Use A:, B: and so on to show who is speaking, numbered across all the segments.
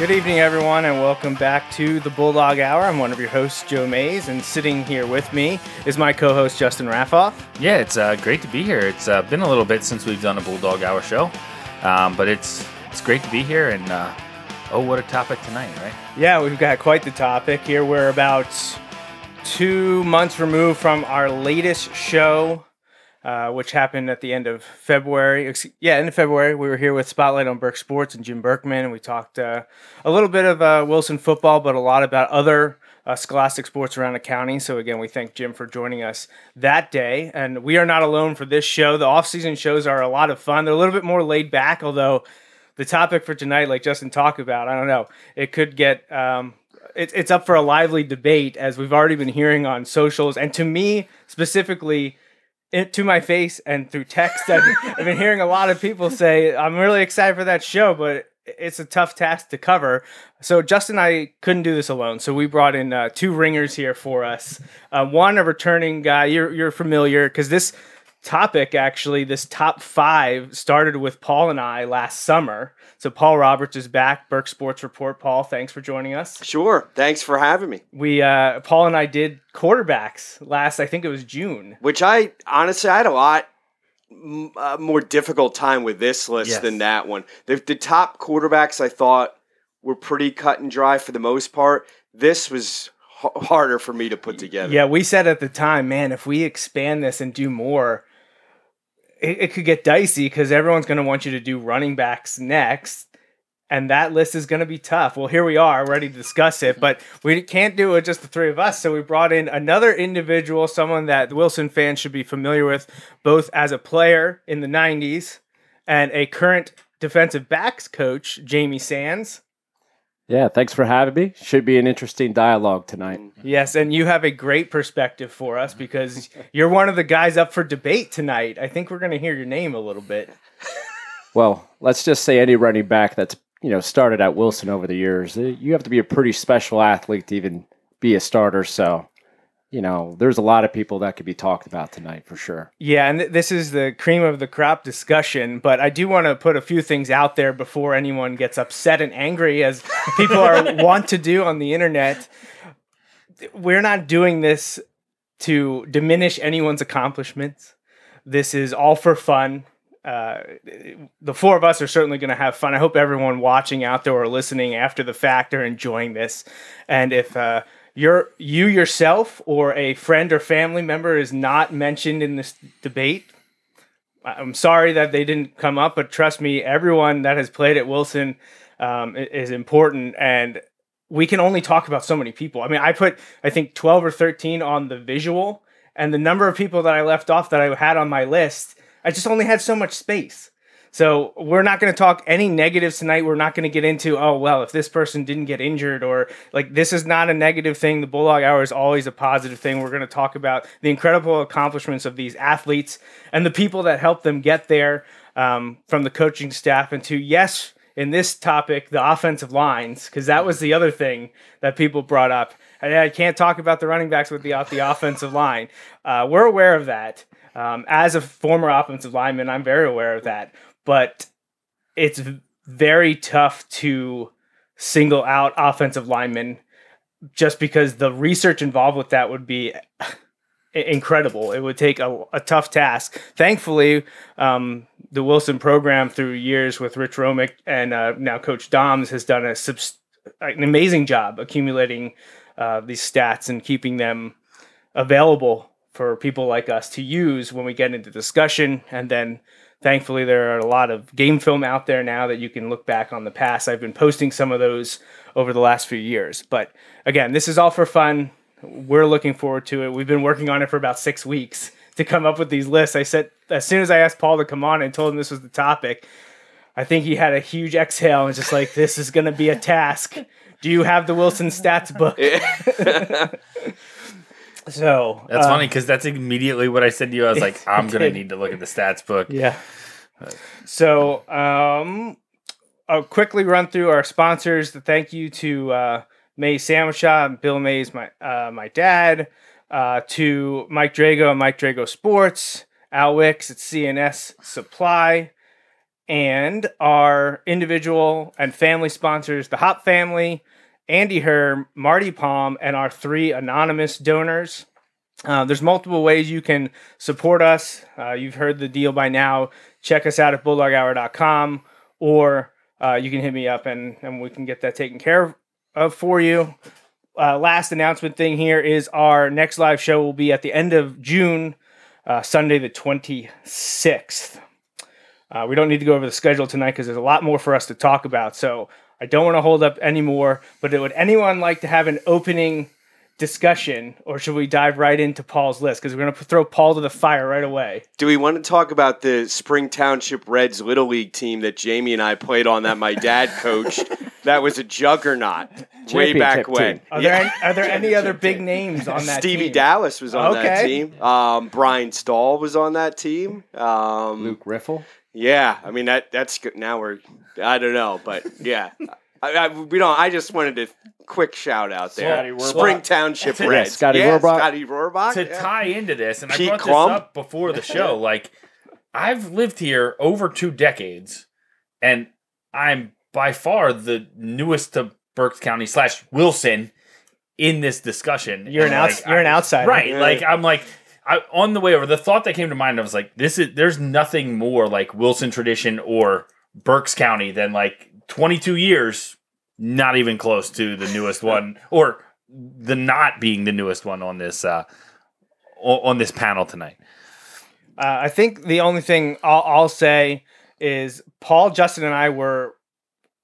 A: Good evening, everyone, and welcome back to the Bulldog Hour. I'm one of your hosts, Joe Mays, and sitting here with me is my co-host, Justin Raffoff.
B: Yeah, it's uh, great to be here. It's uh, been a little bit since we've done a Bulldog Hour show, um, but it's it's great to be here. And uh, oh, what a topic tonight, right?
A: Yeah, we've got quite the topic here. We're about two months removed from our latest show uh, which happened at the end of February. Yeah, end of February. We were here with Spotlight on Berks Sports and Jim Berkman, and we talked uh, a little bit of uh, Wilson football, but a lot about other uh, scholastic sports around the county. So again, we thank Jim for joining us that day. And we are not alone for this show. The off-season shows are a lot of fun. They're a little bit more laid back, although the topic for tonight, like Justin talked about, I don't know, it could get. Um, it, it's up for a lively debate as we've already been hearing on socials, and to me specifically, it to my face and through text. I've, I've, been hearing a lot of people say, I'm really excited for that show, but it's a tough task to cover. So Justin and I couldn't do this alone. So we brought in uh, two ringers here for us. Uh, one, a returning guy. You're, you're familiar because this topic, actually, this top five started with Paul and I last summer. So Paul Roberts is back, Berks Sports Report. Paul, thanks for joining us.
C: Sure, thanks for having me.
A: We uh, Paul and I did quarterbacks last. I think it was June.
C: Which I honestly I had a lot uh, more difficult time with this list yes. than that one. The, the top quarterbacks I thought were pretty cut and dry for the most part. This was harder for me to put together.
A: Yeah, we said at the time, man, if we expand this and do more, it, it could get dicey because everyone's going to want you to do running backs next. And that list is going to be tough. Well, here we are, ready to discuss it, but we can't do it just the three of us. So we brought in another individual, someone that Wilson fans should be familiar with, both as a player in the 90s and a current defensive backs coach, Jamie Sands.
D: Yeah, thanks for having me. Should be an interesting dialogue tonight.
A: Yes, and you have a great perspective for us because you're one of the guys up for debate tonight. I think we're going to hear your name a little bit.
D: Well, let's just say any running back that's you know started at Wilson over the years, eh, you have to be a pretty special athlete to even be a starter. So you know, there's a lot of people that could be talked about tonight for sure.
A: Yeah, and th- this is the cream of the crop discussion, but I do want to put a few things out there before anyone gets upset and angry, as people are want to do on the internet. We're not doing this to diminish anyone's accomplishments. This is all for fun. Uh, the four of us are certainly going to have fun. I hope everyone watching out there or listening after the fact are enjoying this. And if uh, you're you yourself or a friend or family member is not mentioned in this debate, I'm sorry that they didn't come up, but trust me, everyone that has played at Wilson um, is important, and we can only talk about so many people. I mean, I put I think 12 or 13 on the visual, and the number of people that I left off that I had on my list, I just only had so much space. So we're not going to talk any negatives tonight. We're not going to get into oh well if this person didn't get injured or like this is not a negative thing. The Bulldog Hour is always a positive thing. We're going to talk about the incredible accomplishments of these athletes and the people that helped them get there um, from the coaching staff and to yes in this topic the offensive lines because that was the other thing that people brought up. I, I can't talk about the running backs without the offensive line. Uh, we're aware of that. Um, as a former offensive lineman, I'm very aware of that but it's very tough to single out offensive linemen just because the research involved with that would be incredible. It would take a, a tough task. Thankfully, um, the Wilson program through years with Rich Romick and uh, now Coach Doms has done a an amazing job accumulating uh, these stats and keeping them available for people like us to use when we get into discussion and then thankfully there are a lot of game film out there now that you can look back on the past. I've been posting some of those over the last few years. But again this is all for fun. We're looking forward to it. We've been working on it for about six weeks to come up with these lists. I said as soon as i asked paul to come on and told him this was the topic I think he had a huge exhale and just like, this is going to be a task. Do you have the Wilson stats book? so
B: That's
A: uh,
B: funny because that's immediately what I said to you. I was like, I'm gonna need to look at the stats book.
A: Yeah. So, um, I'll quickly run through our sponsors. The thank you to uh, May Sandwich Shop, Bill Mays, my uh, my dad, uh, to Mike Drago and Mike Drago Sports, Al Wicks at CNS Supply, and our individual and family sponsors, the Hop Family, Andy Herr, Marty Palm, and our three anonymous donors. Uh, there's multiple ways you can support us. Uh, you've heard the deal by now. Check us out at bulldoghour.com or uh, you can hit me up and, and we can get that taken care of, of for you. Uh, last announcement thing here is our next live show will be at the end of June, uh, Sunday the 26th. Uh, we don't need to go over the schedule tonight because there's a lot more for us to talk about. So I don't want to hold up anymore. But would anyone like to have an opening discussion, or should we dive right into Paul's list? Because we're going to throw Paul to the fire right away.
C: Do we want to talk about the Spring Township Reds Little League team that Jamie and I played on that my dad coached? that was a juggernaut way back when.
D: team.
A: Are there any, are there any other big names on that
C: Stevie
A: team?
C: Dallas was on that team. Um, Brian Stahl was on that team. Um,
D: Luke Riffle.
C: Yeah, I mean that that's good. Now we're I don't know, but yeah, I, I, we don't. I just wanted to quick shout out there.
D: Scotty Rohrbach.
C: Spring Township
B: Yeah,
C: Reds.
D: Scotty
C: yeah,
D: Rohrbach.
C: Scotty Rohrbach.
B: to
C: yeah.
B: tie into this, and
C: Pete
B: I brought
C: Klum?
B: this up before the show. Like, I've lived here over two decades, and I'm by far the newest to Berks County slash Wilson in this discussion.
A: You're an
B: And,
A: outs-
B: like,
A: you're an outsider.
B: right?
C: Yeah.
B: Like, I'm like. I, on the way over, the thought that came to mind, I was like, "This is there's nothing more like Wilson tradition or Berks County than like 22 years, not even close to the newest one, or the not being the newest one on this uh, on this panel tonight."
A: Uh, I think the only thing I'll, I'll say is Paul, Justin, and I were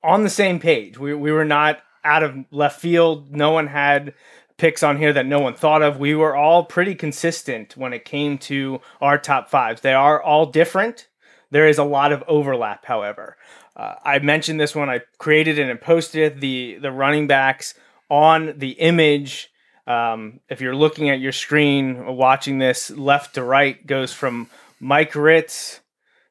A: on the same page. We, we were not out of left field. No one had picks on here that no one thought of. We were all pretty consistent when it came to our top fives. They are all different. There is a lot of overlap, however. Uh, I mentioned this when I created it and posted it. The the running backs on the image. Um, if you're looking at your screen, watching this left to right, goes from Mike Ritz,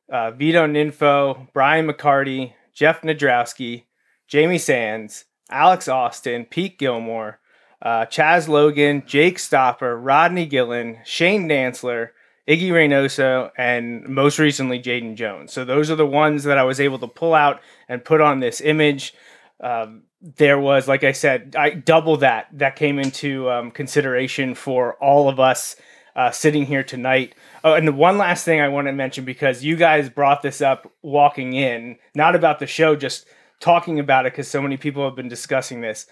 A: uh, Vito Ninfo, Brian McCarty, Jeff Nadrowski, Jamie Sands, Alex Austin, Pete Gilmore, uh, Chaz Logan, Jake Stopper, Rodney Gillen, Shane Dansler, Iggy Reynoso, and most recently Jaden Jones. So those are the ones that I was able to pull out and put on this image. Um, there was, like I said, I double that that came into um, consideration for all of us uh, sitting here tonight. Oh, and the one last thing I want to mention because you guys brought this up walking in, not about the show, just talking about it because so many people have been discussing this.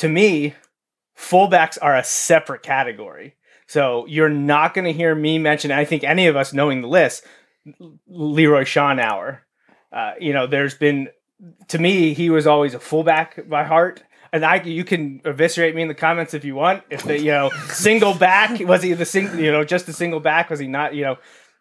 A: To me, fullbacks are a separate category. So you're not going to hear me mention, I think any of us knowing the list, Leroy Schonauer. Uh, you know, there's been, to me, he was always a fullback by heart. And I, you can eviscerate me in the comments if you want. If the, you know, single back was he the single, you know, just a single back? Was he not? You know,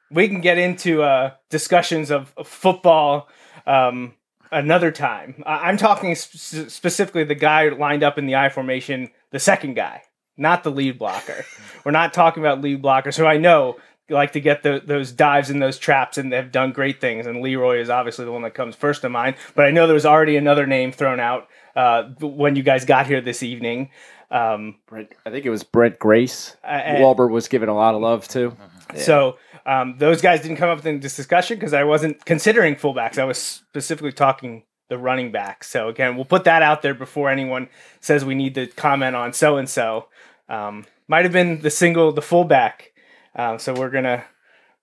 A: we can get into uh, discussions of, of football um, another time. I- I'm talking sp- specifically the guy lined up in the I formation, the second guy, not the lead blocker. We're not talking about lead blockers, who I know like to get the, those dives and those traps and have done great things. And Leroy is obviously the one that comes first to mind. But I know there was already another name thrown out uh, when you guys got here this evening. Um,
D: Brent, I think it was Brent Grace.
A: and-
D: Wahlberg was given a lot of love to.
A: So um, those guys didn't come up in this discussion because I wasn't considering fullbacks. I was specifically talking the running backs. So again, we'll put that out there before anyone says we need to comment on so and so. Might have been the single, the fullback. Um, so we're gonna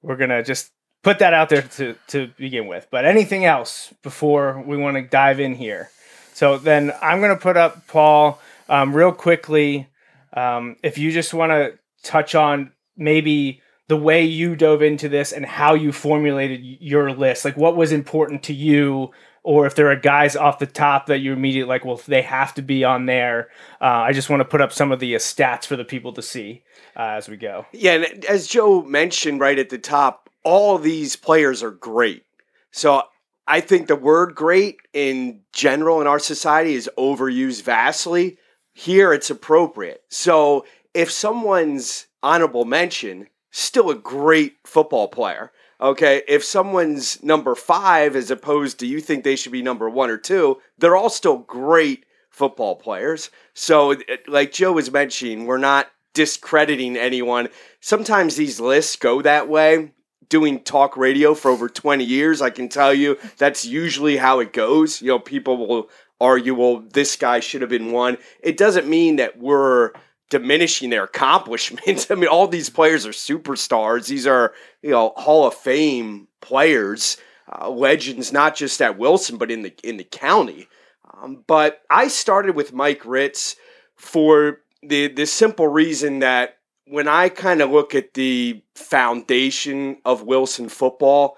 A: we're gonna just put that out there to to begin with. But anything else before we want to dive in here? So then I'm gonna put up Paul um, real quickly. Um, if you just want to touch on maybe the way you dove into this and how you formulated your list, like what was important to you, or if there are guys off the top that you immediately like, well, they have to be on there. Uh, I just want to put up some of the uh, stats for the people to see uh, as we go.
C: Yeah, and as Joe mentioned right at the top, all these players are great. So I think the word great in general in our society is overused vastly. Here it's appropriate. So if someone's honorable mention, still a great football player. Okay, if someone's number five as opposed to you think they should be number one or two, they're all still great football players. So, like Joe was mentioning, we're not discrediting anyone. Sometimes these lists go that way. Doing talk radio for over 20 years, I can tell you that's usually how it goes. You know, people will argue, well, this guy should have been one. It doesn't mean that we're diminishing their accomplishments. I mean, all these players are superstars. These are, you know, Hall of Fame players, uh, legends, not just at Wilson, but in the in the county. Um, but I started with Mike Ritz for the the simple reason that when I kind of look at the foundation of Wilson football,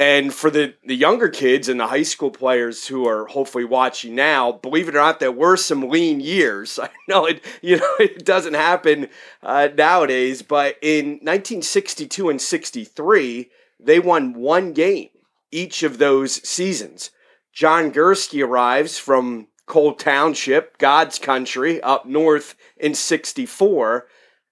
C: and for the, the younger kids and the high school players who are hopefully watching now, believe it or not, there were some lean years. I know it, you know, it doesn't happen uh, nowadays, but in 1962 and 63, they won one game each of those seasons. John Gursky arrives from Coal Township, God's country, up north in 64.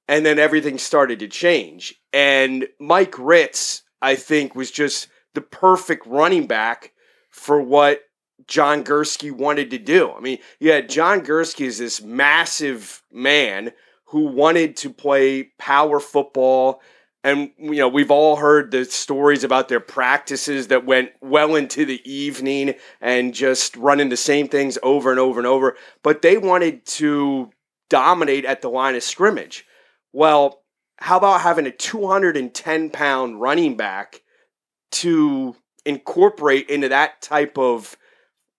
C: And then everything started to change. And Mike Ritz, I think, was just the perfect running back for what John Gursky wanted to do. I mean, yeah, John Gursky is this massive man who wanted to play power football. And you know we've all heard the stories about their practices that went well into the evening and just running the same things over and over and over. But they wanted to dominate at the line of scrimmage. Well how about having a 210 pound running back to incorporate into that type of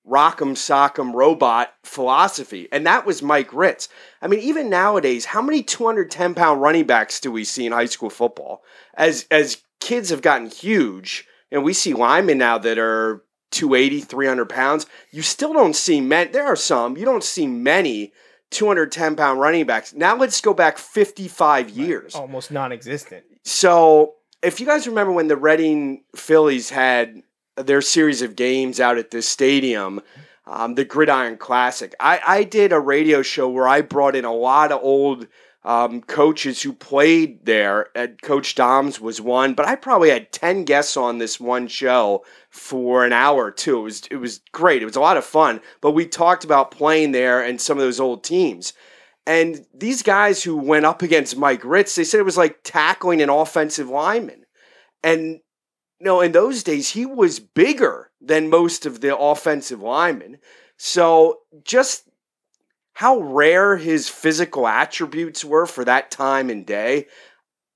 C: rock'em sock'em robot philosophy. And that was Mike Ritz. I mean, even nowadays, how many 210 pound running backs do we see in high school football? As as kids have gotten huge, and we see linemen now that are 280, 300 pounds, you still don't see men. There are some, you don't see many 210 pound running backs. Now let's go back 55 years.
A: Almost non existent.
C: So if you guys remember when the Reading Phillies had their series of games out at this stadium, um, the Gridiron Classic. I, I did a radio show where I brought in a lot of old um, coaches who played there. And Coach Doms was one, but I probably had ten guests on this one show for an hour or two. It was it was great. It was a lot of fun. But we talked about playing there and some of those old teams. And these guys who went up against Mike Ritz, they said it was like tackling an offensive lineman. And no, in those days, he was bigger than most of the offensive linemen. So just how rare his physical attributes were for that time and day,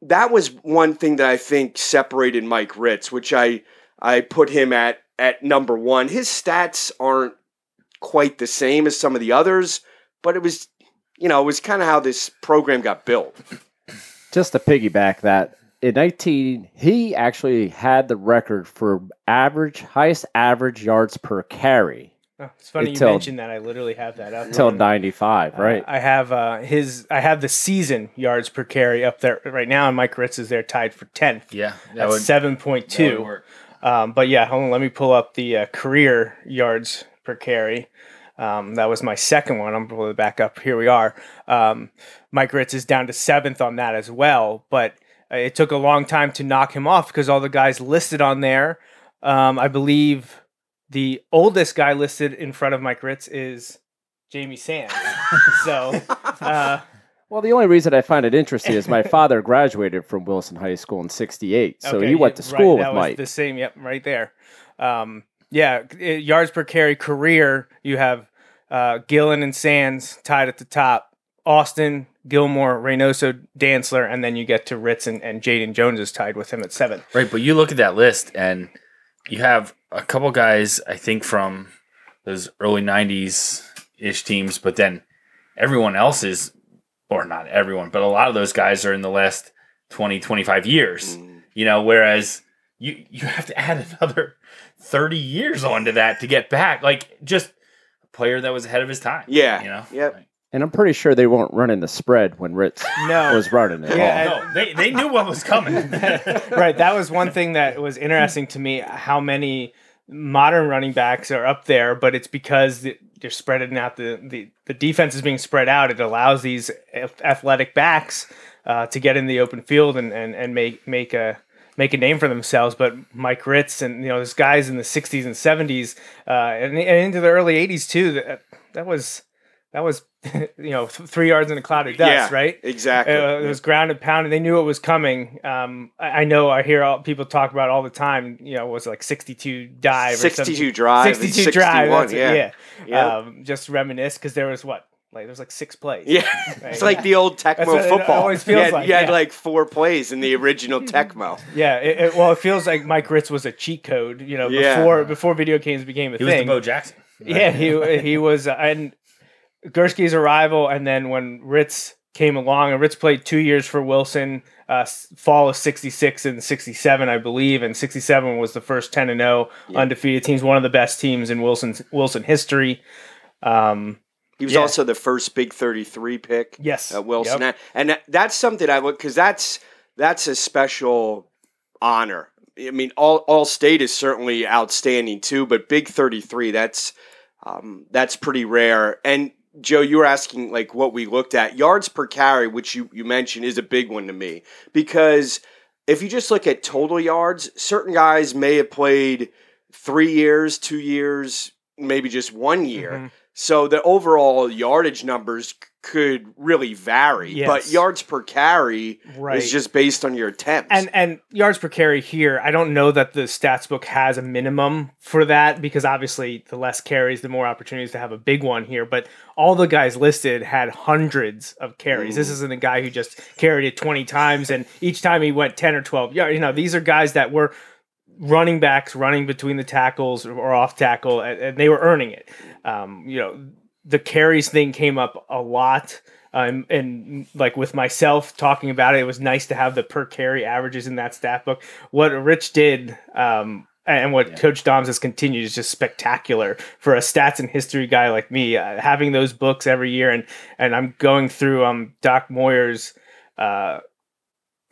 C: that was one thing that I think separated Mike Ritz, which I I put him at at number one. His stats aren't quite the same as some of the others, but it was you know, it was kind of how this program got built.
D: Just to piggyback that, in 19 he actually had the record for average highest average yards per carry.
A: Oh, it's funny until, you mentioned that. I literally have that up
D: until 95 right?
A: Uh, i have uh, his i have the season yards per carry up there right now and mike ritz is there tied for 10th
B: yeah
A: that that's 7.2 um, but yeah hold on let me pull up the uh, career yards per carry um, that was my second one. I'm going to back up. Here we are. Um, Mike Ritz is down to seventh on that as well. But uh, it took a long time to knock him off because all the guys listed on there, um, I believe the oldest guy listed in front of Mike Ritz is Jamie Sands. so, uh,
D: well, the only reason I find it interesting is my father graduated from Wilson High School in '68, so okay, he went to school
A: right,
D: with Mike.
A: The same, yep, right there. Um, yeah, yards per carry career. You have uh, Gillen and Sands tied at the top. Austin, Gilmore, Reynoso, Dantzler, and then you get to Ritz and, and Jaden Jones is tied with him at seven.
B: Right, but you look at that list and you have a couple guys, I think, from those early 90s ish teams, but then everyone else is, or not everyone, but a lot of those guys are in the last 20, 25 years, mm. you know, whereas you, you have to add another 30 years onto that to get back. Like, just a player that was ahead of his time.
C: Yeah.
B: You know?
C: Yep.
D: And I'm pretty sure they weren't running the spread when Ritz no. was running it.
B: Yeah, no, they, they knew what was coming.
A: right. That was one thing that was interesting to me how many modern running backs are up there, but it's because they're spreading out the, the, the defense is being spread out. It allows these athletic backs uh, to get in the open field and, and, and make make a make a name for themselves. But Mike Ritz and you know those guys in the '60s and '70s uh, and, and into the early '80s too. That that was that was you know three yards in a cloud of dust,
C: yeah,
A: right?
C: Exactly.
A: Uh, it was ground and pound, and they knew it was coming. Um, I, I, know I hear all, people talk about all the time. You know, it was like sixty-two dive,
C: sixty-two drive,
A: sixty-two drive.
C: Yeah,
A: yeah. Yep. Um, just reminisce because there was what like there's like six plays.
C: Yeah, right? it's like the old Tecmo football.
A: It always feels
C: you had,
A: like.
C: You had
A: yeah.
C: like four plays in the original Tecmo.
A: Yeah, it, it, well, it feels like Mike Ritz was a cheat code. You know, yeah. before before video games became a
B: he
A: thing.
B: He was the Bo Jackson.
A: Right? Yeah, he he was, uh, and Gursky's arrival, and then when Ritz came along, and Ritz played two years for Wilson, uh, fall of '66 and '67, I believe, and '67 was the first 10 and 0 yeah. undefeated teams, one of the best teams in Wilson's Wilson history. Um,
C: he was yeah. also the first Big 33 pick.
A: Yes,
C: at Wilson,
A: yep.
C: and that's something I would because that's that's a special honor. I mean, all all state is certainly outstanding too, but Big 33 that's um, that's pretty rare. And Joe, you were asking like what we looked at yards per carry, which you you mentioned is a big one to me because if you just look at total yards, certain guys may have played three years, two years, maybe just one year. Mm-hmm. So the overall yardage numbers could really vary,
A: yes.
C: but yards per carry
A: right.
C: is just based on your attempts.
A: And and yards per carry here, I don't know that the stats book has a minimum for that because obviously the less carries, the more opportunities to have a big one here. But all the guys listed had hundreds of carries. Mm. This isn't a guy who just carried it twenty times and each time he went ten or twelve. yards. you know these are guys that were running backs running between the tackles or off tackle, and they were earning it. Um, you know, the carries thing came up a lot. Um, and like with myself talking about it, it was nice to have the per carry averages in that stat book. What Rich did, um, and what yeah. Coach Doms has continued is just spectacular for a stats and history guy like me. Uh, having those books every year, and and I'm going through um Doc Moyer's uh,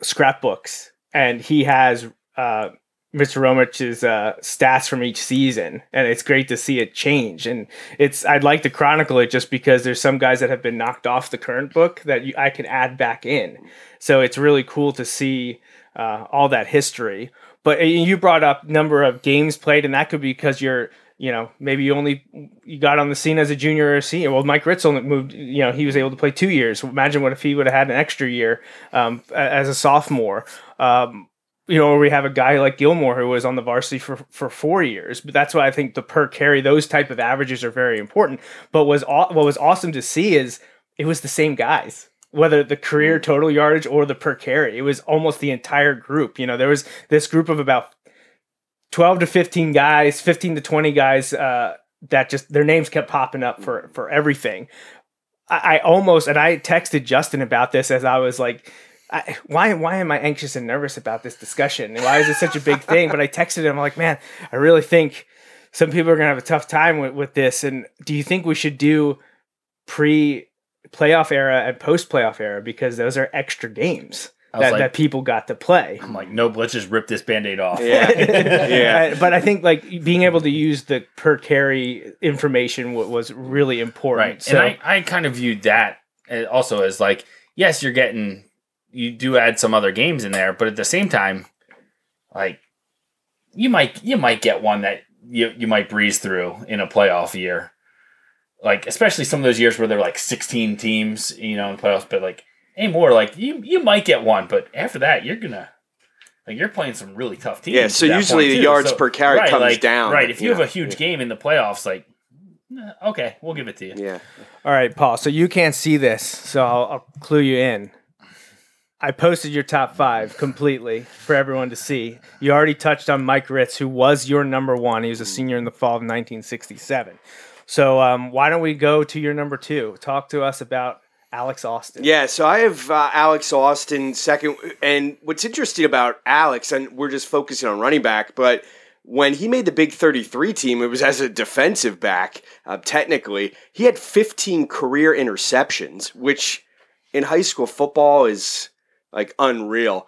A: scrapbooks, and he has uh, Mr. Romich's uh, stats from each season, and it's great to see it change. And it's I'd like to chronicle it just because there's some guys that have been knocked off the current book that you, I can add back in. So it's really cool to see uh, all that history. But you brought up number of games played, and that could be because you're you know maybe you only you got on the scene as a junior or a senior. Well, Mike Ritz only moved. You know he was able to play two years. Imagine what if he would have had an extra year um, as a sophomore. Um, you know, we have a guy like Gilmore who was on the varsity for, for four years. But that's why I think the per carry, those type of averages are very important. But was what was awesome to see is it was the same guys, whether the career mm. total yardage or the per carry. It was almost the entire group. You know, there was this group of about twelve to fifteen guys, fifteen to twenty guys uh, that just their names kept popping up for for everything. I, I almost and I texted Justin about this as I was like I, why why am I anxious and nervous about this discussion? Why is it such a big thing? But I texted him I'm like, man, I really think some people are gonna have a tough time with, with this. And do you think we should do pre playoff era and post playoff era because those are extra games? That, like, that people got to play.
B: I'm like, nope, let's just rip this band-aid off.
C: Yeah. yeah.
A: But I think like being able to use the per carry information was really important.
B: Right. So, and I, I kind of viewed that uh, also as like, yes, you're getting you do add some other games in there, but at the same time, like you might you might get one that you you might breeze through in a playoff year. Like especially some of those years where they're like 16 teams, you know, in playoffs, but like any more like you you might get one, but after that you're gonna like you're playing some really tough teams.
C: Yeah, so usually the yards
B: so,
C: per carry
B: right,
C: comes
B: like,
C: down.
B: Right, if you have a huge yeah. game in the playoffs, like okay, we'll give it to you.
C: Yeah.
A: All right, Paul. So you can't see this, so I'll, I'll clue you in. I posted your top five completely for everyone to see. You already touched on Mike Ritz, who was your number one. He was a senior in the fall of 1967. So um, why don't we go to your number two? Talk to us about Alex Austin.
C: Yeah, so I have uh, Alex Austin second. And what's interesting about Alex, and we're just focusing on running back, but when he made the Big 33 team, it was as a defensive back, uh, technically. He had 15 career interceptions, which in high school football is like unreal.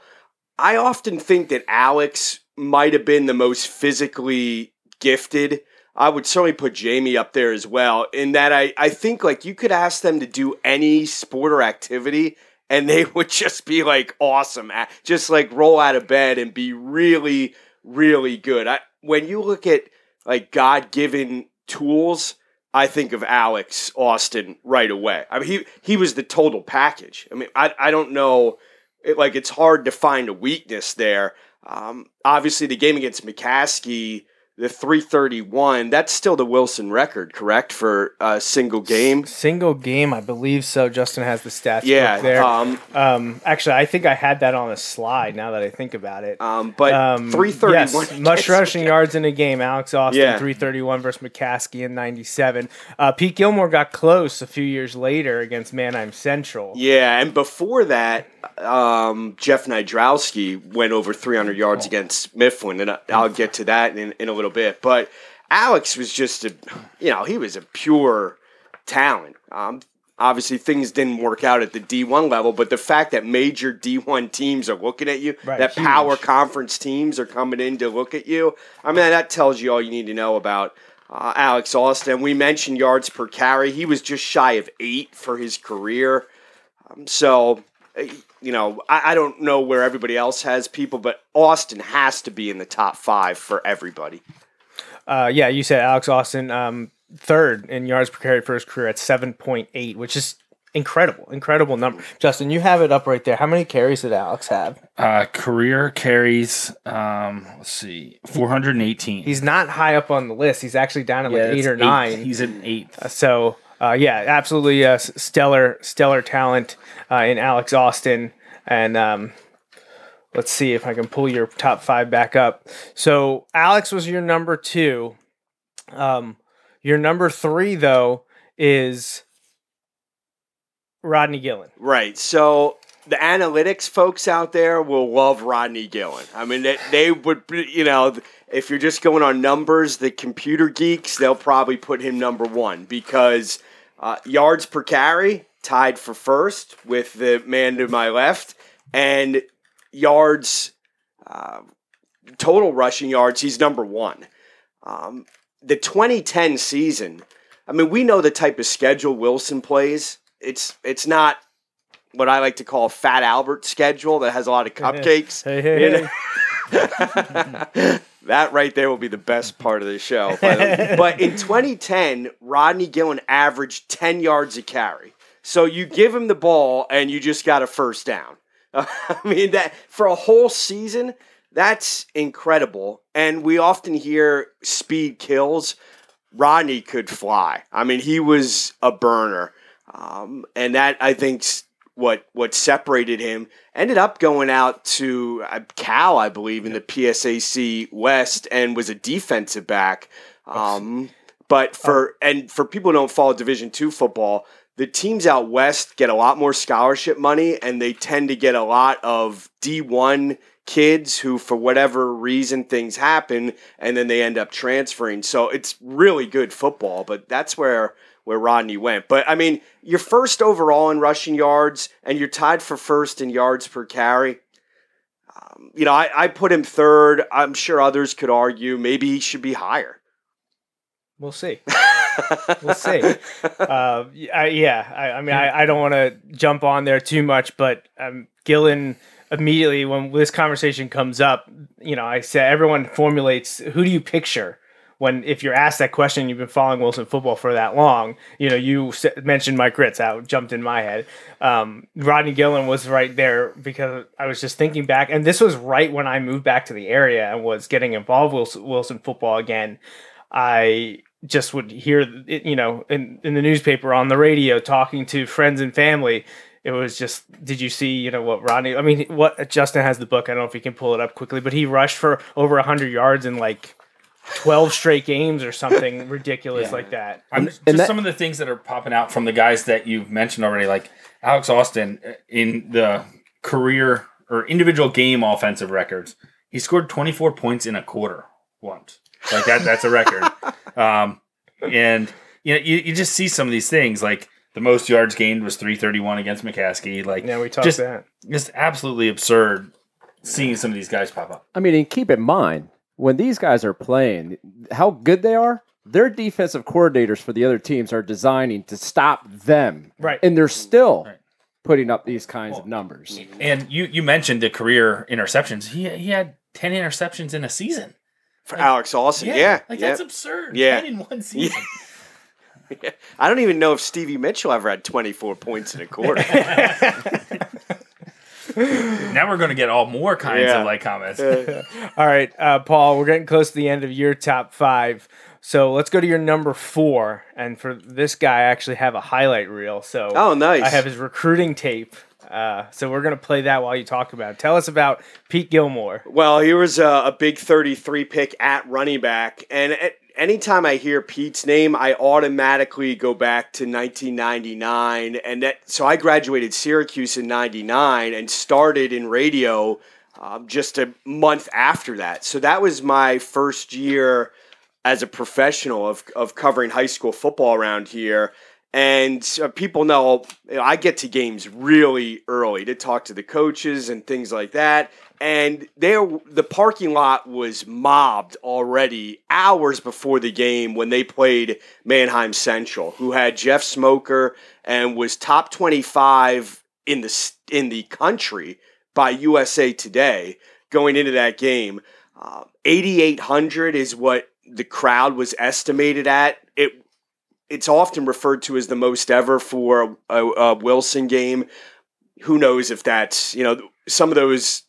C: I often think that Alex might have been the most physically gifted. I would certainly put Jamie up there as well. In that, I, I think like you could ask them to do any sport or activity, and they would just be like awesome, just like roll out of bed and be really, really good. I, when you look at like God given tools, I think of Alex Austin right away. I mean, he he was the total package. I mean, I I don't know, it, like it's hard to find a weakness there. Um, obviously, the game against McCaskey the 331 that's still the wilson record correct for a single game?
A: single game i believe so. Justin has the stats
C: yeah
A: there. um, um, actually i think i had that on a slide now that i think about it.
C: Um, but um, 331
A: yes, much rushing yards in a game. Alex austin yeah. 331 versus mccaskey in 97 uh, pete gilmore got close a few years later against manheim central.
C: Yeah and before that um, jeff nadrowski went over 300 yards oh. against mifflin and i'll get to that in, in a little little bit. But Alex was just a, you know, he was a pure talent. Um, obviously, things didn't work out at the D1 level, but the fact that major D1 teams are looking at you, right, that huge. power conference teams are coming in to look at you, I mean, that tells you all you need to know about uh, Alex Austin. We mentioned yards per carry. He was just shy of eight for his career. Um, so, you know, I, I, don't know where everybody else has people, but Austin has to be in the top five for everybody.
A: Uh, yeah, you said Alex Austin, um, third in yards per carry for his career at 7.8, which is incredible, incredible number. Justin, you have it up right there. How many carries did Alex have?
B: Uh, career carries, um, let's see, 418.
A: He's not high up on the list. He's actually down at yeah, like eight or eight. nine.
B: He's an eighth.
A: Uh, so uh, yeah, absolutely uh, stellar, stellar talent uh, in Alex Austin. And um, let's see if I can pull your top five back up. So Alex was your number two. Um, your number three, though, is Rodney Gillen.
C: Right. So the analytics folks out there will love Rodney Gillen. I mean, they, they would, you know, if you're just going on numbers, the computer geeks, they'll probably put him number one because uh, yards per carry tied for first with the man to my left, and yards, uh, total rushing yards, he's number one. Um, the 2010 season, I mean, we know the type of schedule Wilson plays. It's it's not what I like to call a Fat Albert schedule that has a lot of cupcakes.
A: hey, hey,
C: hey. that right there will be the best part of the show. but in 2010, Rodney Gillen averaged 10 yards a carry. So you give him the ball and you just got a first down. I mean that for a whole season, that's incredible. And we often hear speed kills. Rodney could fly. I mean, he was a burner. Um, and that I think what what separated him. Ended up going out to uh, Cal, I believe, in the PSAC West, and was a defensive back. Um, but for and for people who don't follow Division two football, the teams out west get a lot more scholarship money, and they tend to get a lot of D one kids who, for whatever reason, things happen, and then they end up transferring. So it's really good football, but that's where where Rodney went. But I mean, you're first overall in rushing yards, and you're tied for first in yards per carry. Um, you know, I, I put him third. I'm sure others could argue maybe he should be higher.
A: We'll see. we'll see. Uh, I, yeah, I, I mean, I, I don't want to jump on there too much, but um, Gillen immediately when this conversation comes up, you know, I say everyone formulates who do you picture when if you're asked that question, you've been following Wilson football for that long. You know, you mentioned Mike Ritz out jumped in my head. Um, Rodney Gillen was right there because I was just thinking back, and this was right when I moved back to the area and was getting involved with Wilson football again. I just would hear, you know, in, in the newspaper, on the radio, talking to friends and family. It was just, did you see, you know, what Rodney? I mean, what Justin has the book. I don't know if he can pull it up quickly, but he rushed for over hundred yards in like 12 straight games or something ridiculous yeah. like that.
B: I'm, just that, some of the things that are popping out from the guys that you've mentioned already, like Alex Austin uh, in the career or individual game offensive records, he scored 24 points in a quarter once. Like that, that's a record. um, and you know, you, you just see some of these things like the most yards gained was 331 against McCaskey. Like,
A: yeah, we talked
B: just,
A: that.
B: Just absolutely absurd seeing some of these guys pop up.
D: I mean, and keep in mind, when these guys are playing, how good they are, their defensive coordinators for the other teams are designing to stop them.
A: Right.
D: And they're still
B: Right.
D: putting up these kinds of numbers.
B: And you you mentioned the career interceptions. He he had ten interceptions in a season.
C: For Alex Austin, yeah,
B: like
C: yeah.
B: that's absurd.
C: Yeah.
B: ten in one season.
C: I don't even know if Stevie Mitchell ever had 24 points in a quarter.
B: now we're gonna get all more kinds
C: Yeah.
B: of like comments.
A: All right, uh, Paul, we're getting close to the end of your top five. So let's go to your number four. And for this guy, I actually have a highlight reel. So
C: Oh, nice.
A: I have his recruiting tape. Uh, so we're gonna play that while you talk about it. Tell us about Pete Gilmore.
C: Well, he was a, a big 33 pick at running back. And at, anytime I hear Pete's name, I automatically go back to 1999. And that, so I graduated Syracuse in 99 and started in radio um, just a month after that. So that was my first year as a professional of, of covering high school football around here. And uh, people know, you know I get to games really early to talk to the coaches and things like that. And there, the parking lot was mobbed already hours before the game when they played Manheim Central, who had Jeff Smoker and was top twenty-five in the in the country by USA Today going into that game. Uh, 8,800 is what the crowd was estimated at. It it's often referred to as the most ever for a, a Wilson game. Who knows if that's you know some of those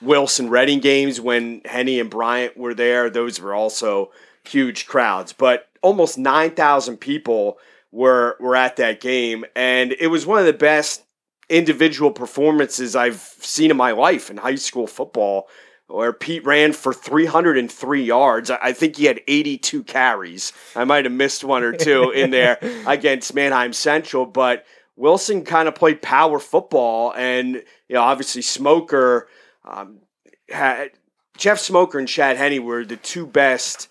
C: Wilson Reading games when Henne and Bryant were there. Those were also huge crowds, but almost nine thousand people were were at that game, and it was one of the best individual performances I've seen in my life in high school football where Pete ran for 303 yards. I I think he had 82 carries. I might have missed one or two in there against Manheim Central, but Wilson kind of played power football, and you know, obviously Smoker um, had Jeff Smoker and Chad Henne were the two best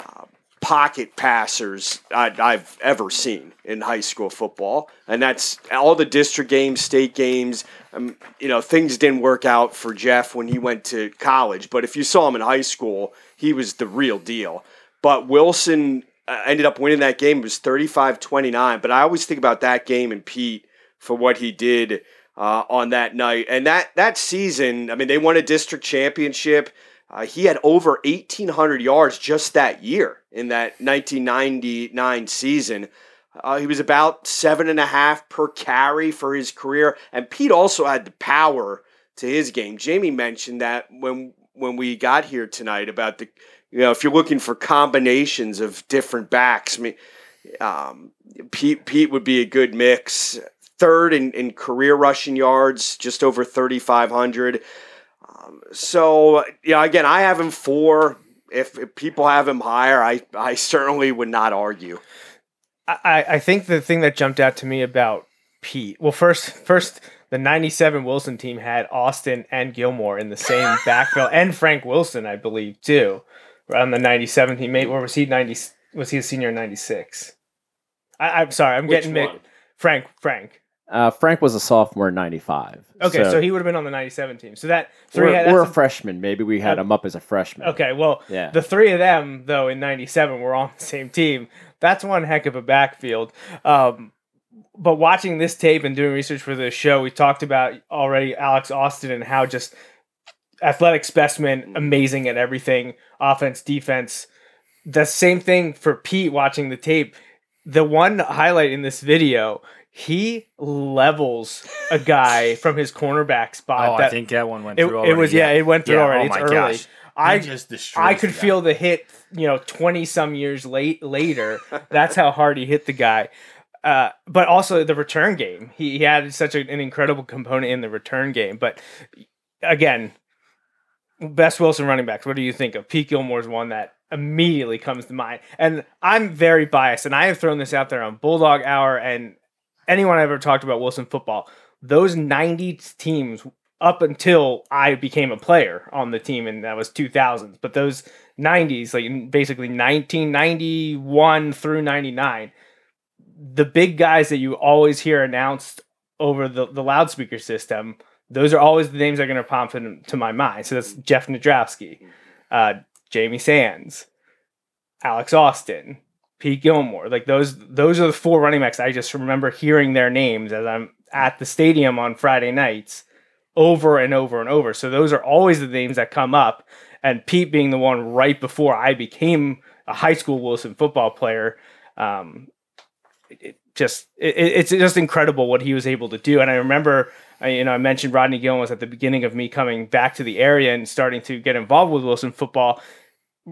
C: uh, pocket passers I, I've ever seen in high school football, and that's all the district games, state games. Um, you know, things didn't work out for Jeff when he went to college, but if you saw him in high school, he was the real deal. But Wilson uh, ended up winning that game. It was 35-29, but I always think about that game and Pete for what he did uh, on that night. And that that season, I mean, they won a district championship. Uh, he had over 1,800 yards just that year in that 1999 season. Uh, he was about seven and a half per carry for his career, and Pete also had the power to his game. Jamie mentioned that when when we got here tonight about the, you know, if you're looking for combinations of different backs, I mean, um, Pete Pete would be a good mix. Third in, in career rushing yards, just over 3,500. Um, so, yeah, again, I have him four. If, if people have him higher, I, I certainly would not argue.
A: I, I think the thing that jumped out to me about Pete, well, first, first the '97 Wilson team had Austin and Gilmore in the same backfield, and Frank Wilson, I believe, too, on the '97 team. Mate, or was he '90? Was he a senior in '96? I'm sorry, I'm
C: Which
A: getting mi-
C: one?
A: Frank. Frank.
D: Uh, Frank was a sophomore in 95.
A: Okay, so, he would have been on the '97 team. So that 3
D: we're,
A: that's
D: we're
A: a-
D: freshman. Maybe we had
A: Uh,
D: him up as a freshman.
A: Okay, well,
D: Yeah.
A: the three of them though in '97 were on the same team. That's one heck of a backfield. Um, but watching this tape and doing research for the show, we talked about already Alex Austin and how just athletic specimen, amazing at everything, offense, defense. The same thing for Pete watching the tape. The one highlight in this video, he levels a guy from his cornerback spot.
B: Oh, I think that one went
A: it,
B: through. Already.
A: It was yeah, it went through
B: Yeah,
A: already.
B: oh
A: it's
B: my
A: early.
B: gosh.
A: I
B: He just destroys
A: I could
B: the
A: feel the hit, you know, twenty some years late later. That's how hard he hit the guy. Uh, but also the return game. He, he had such a, an incredible component in the return game. But again, best Wilson running backs. What do you think of? Pete Gilmore's one that immediately comes to mind. And I'm very biased, and I have thrown this out there on Bulldog Hour and anyone I've ever talked about Wilson football. Those 90 teams up until I became a player on the team, and that was 2000s. But those 90s, like basically 1991 through 99, the big guys that you always hear announced over the, the loudspeaker system, those are always the names that are going to pop into my mind. So that's Jeff Nadrowski, uh, Jamie Sands, Alex Austin, Pete Gilmore. Like those those are the four running backs I just remember hearing their names as I'm at the stadium on Friday nights over and over and over. So those are always the names that come up. And Pete being the one right before I became a high school Wilson football player, um, it just it, it's just incredible what he was able to do. And I remember, I, you know, I mentioned Rodney Gillen was at the beginning of me coming back to the area and starting to get involved with Wilson football.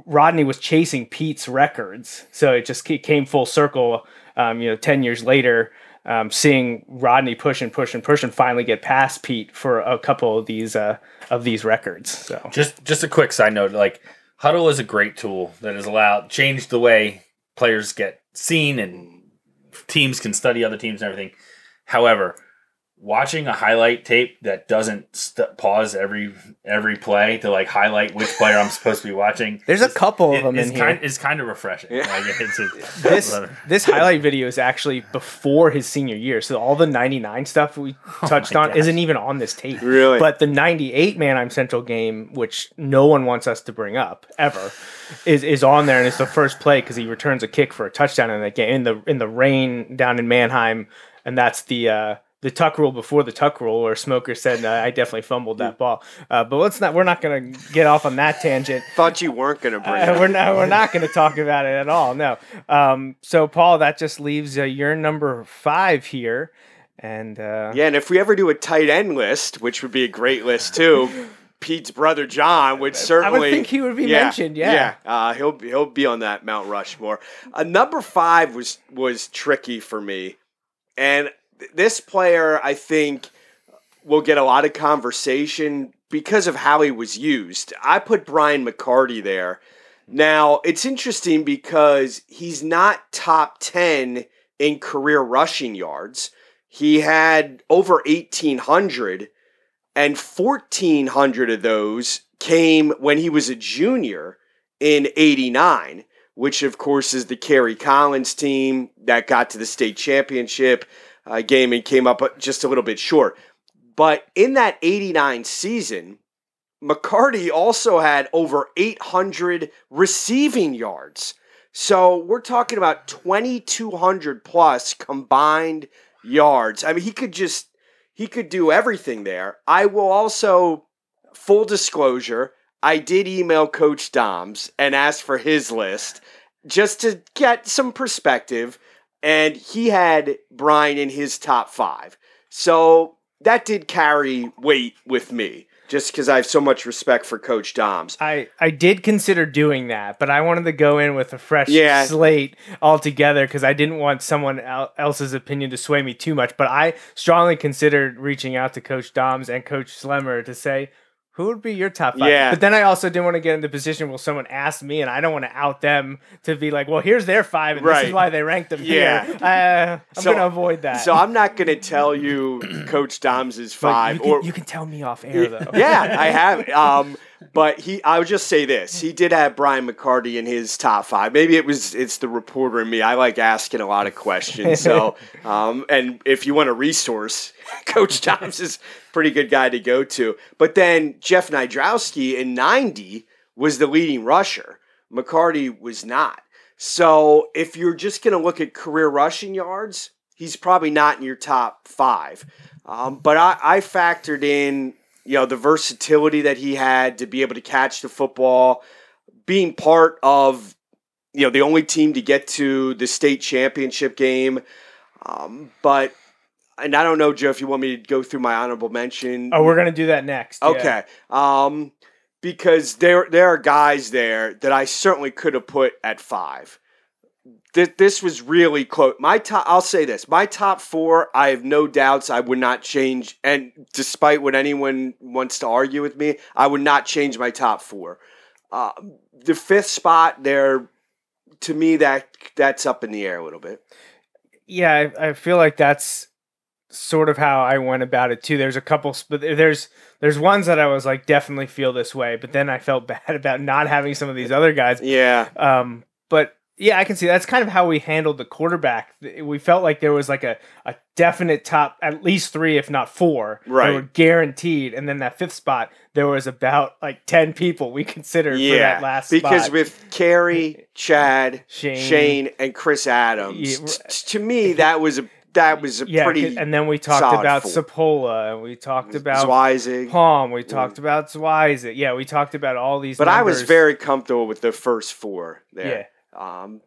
A: Rodney was chasing Pete's records, so it just came full circle. Um, you know, ten years later, um, seeing Rodney push and push and push and finally get past Pete for a couple of these uh, of these records. So
B: just just a quick side note, like Huddle is a great tool that has allowed changed the way players get seen and teams can study other teams and everything. However, watching a highlight tape that doesn't st- pause every every play to like highlight which player I'm supposed to be watching.
A: There's a couple of them in
B: kind,
A: here.
B: It's kind of refreshing. Yeah. Like, it's a,
A: this this highlight video is actually before his senior year, so all the '99 stuff we
B: Oh
A: touched on isn't even on this tape.
C: Really?
A: But the '98 Manheim Central game, which no one wants us to bring up ever, is is on there, and it's the first play because he returns a kick for a touchdown in that game in the in the rain down in Manheim, and that's the. Uh, the tuck rule before the tuck rule, where Smoker said, "I definitely fumbled that ball." Uh, but let's not. We're not going to get off on that tangent.
C: Thought you weren't going to bring
A: Uh,
C: it.
A: we're not. We're not going to talk about it at all. No. Um, so, Paul, that just leaves uh, your number five here, and uh,
C: Yeah, and if we ever do a tight end list, which would be a great list too, Pete's brother John would certainly.
A: I would think he would be mentioned, yeah.
C: yeah, uh, he'll he'll be on that Mount Rushmore. Uh, number five was was tricky for me, and this player I think will get a lot of conversation because of how he was used. I put Brian McCarty there. Now it's interesting because he's not top ten in career rushing yards. He had over 1,800, and 1,400 of those came when he was a junior in 89, which, of course, is the Kerry Collins team that got to the state championship uh, game and came up just a little bit short. But in that 89 season, McCarty also had over 800 receiving yards. So we're talking about 2,200 plus combined yards. I mean, he could just he could do everything there. I will also full disclosure, I did email Coach Doms and ask for his list just to get some perspective, and he had Brian in his top five. So that did carry weight with me, just because I have so much respect for Coach Doms.
A: I I did consider doing that, but I wanted to go in with a fresh
C: Yeah.
A: slate altogether because I didn't want someone else's opinion to sway me too much. But I strongly considered reaching out to Coach Doms and Coach Slemmer to say. Who would be your top five?
C: Yeah.
A: But then I also didn't want to get in the position where someone asked me, and I don't want to out them to be like, "Well, here's their five, and this is why they ranked them
C: Yeah.
A: here." Uh, I'm
C: So-
A: going to avoid that.
C: So I'm not going to tell you Coach Dom's
A: is
C: five
A: you can,
C: or
A: you can tell me off air though.
C: yeah, I have. Um, but he, I would just say this: he did have Brian McCarty in his top five. Maybe it was it's the reporter in me. I like asking a lot of questions. So, um, and if you want a resource, Coach Doms is pretty good guy to go to. But then Jeff Nadrowski in ninety was the leading rusher. McCarty was not. So if you're just going to look at career rushing yards, he's probably not in your top five. Um, but I, I factored in, you know, the versatility that he had to be able to catch the football, being part of, you know, the only team to get to the state championship game. Um, but, and I don't know, Joe, if you want me to go through my honorable mention.
A: Oh, we're gonna do that next. yeah.
C: Okay. Um, because there there are guys there that I certainly could have put at five. Th- this was really close. My top. I'll say this: my top four. I have no doubts. I would not change. And despite what anyone wants to argue with me, I would not change my top four. Uh, the fifth spot there, to me, that that's up in the air a little bit.
A: yeah, I, I feel like that's sort of how I went about it too. There's a couple, but there's there's ones that I was like definitely feel this way, but then I felt bad about not having some of these other guys.
C: Yeah.
A: Um, but Yeah, I can see that's kind of how we handled the quarterback. We felt like there was like a, a definite top, at least three, if not four,
C: Right.
A: that were guaranteed. And then that fifth spot, there was about like 10 people we considered for
C: Yeah,
A: that last
C: because
A: spot.
C: with Kerry, Chad,
A: Shane.
C: Shane, and Chris Adams,
A: Yeah,
C: t- to me that was a that was a
A: yeah,
C: pretty
A: and then we talked about
C: four.
A: And we talked about
C: Zweizig.
A: Palm, we mm. talked about Zweizig. Yeah, we talked about all these.
C: But I was very comfortable with the first four there. Um,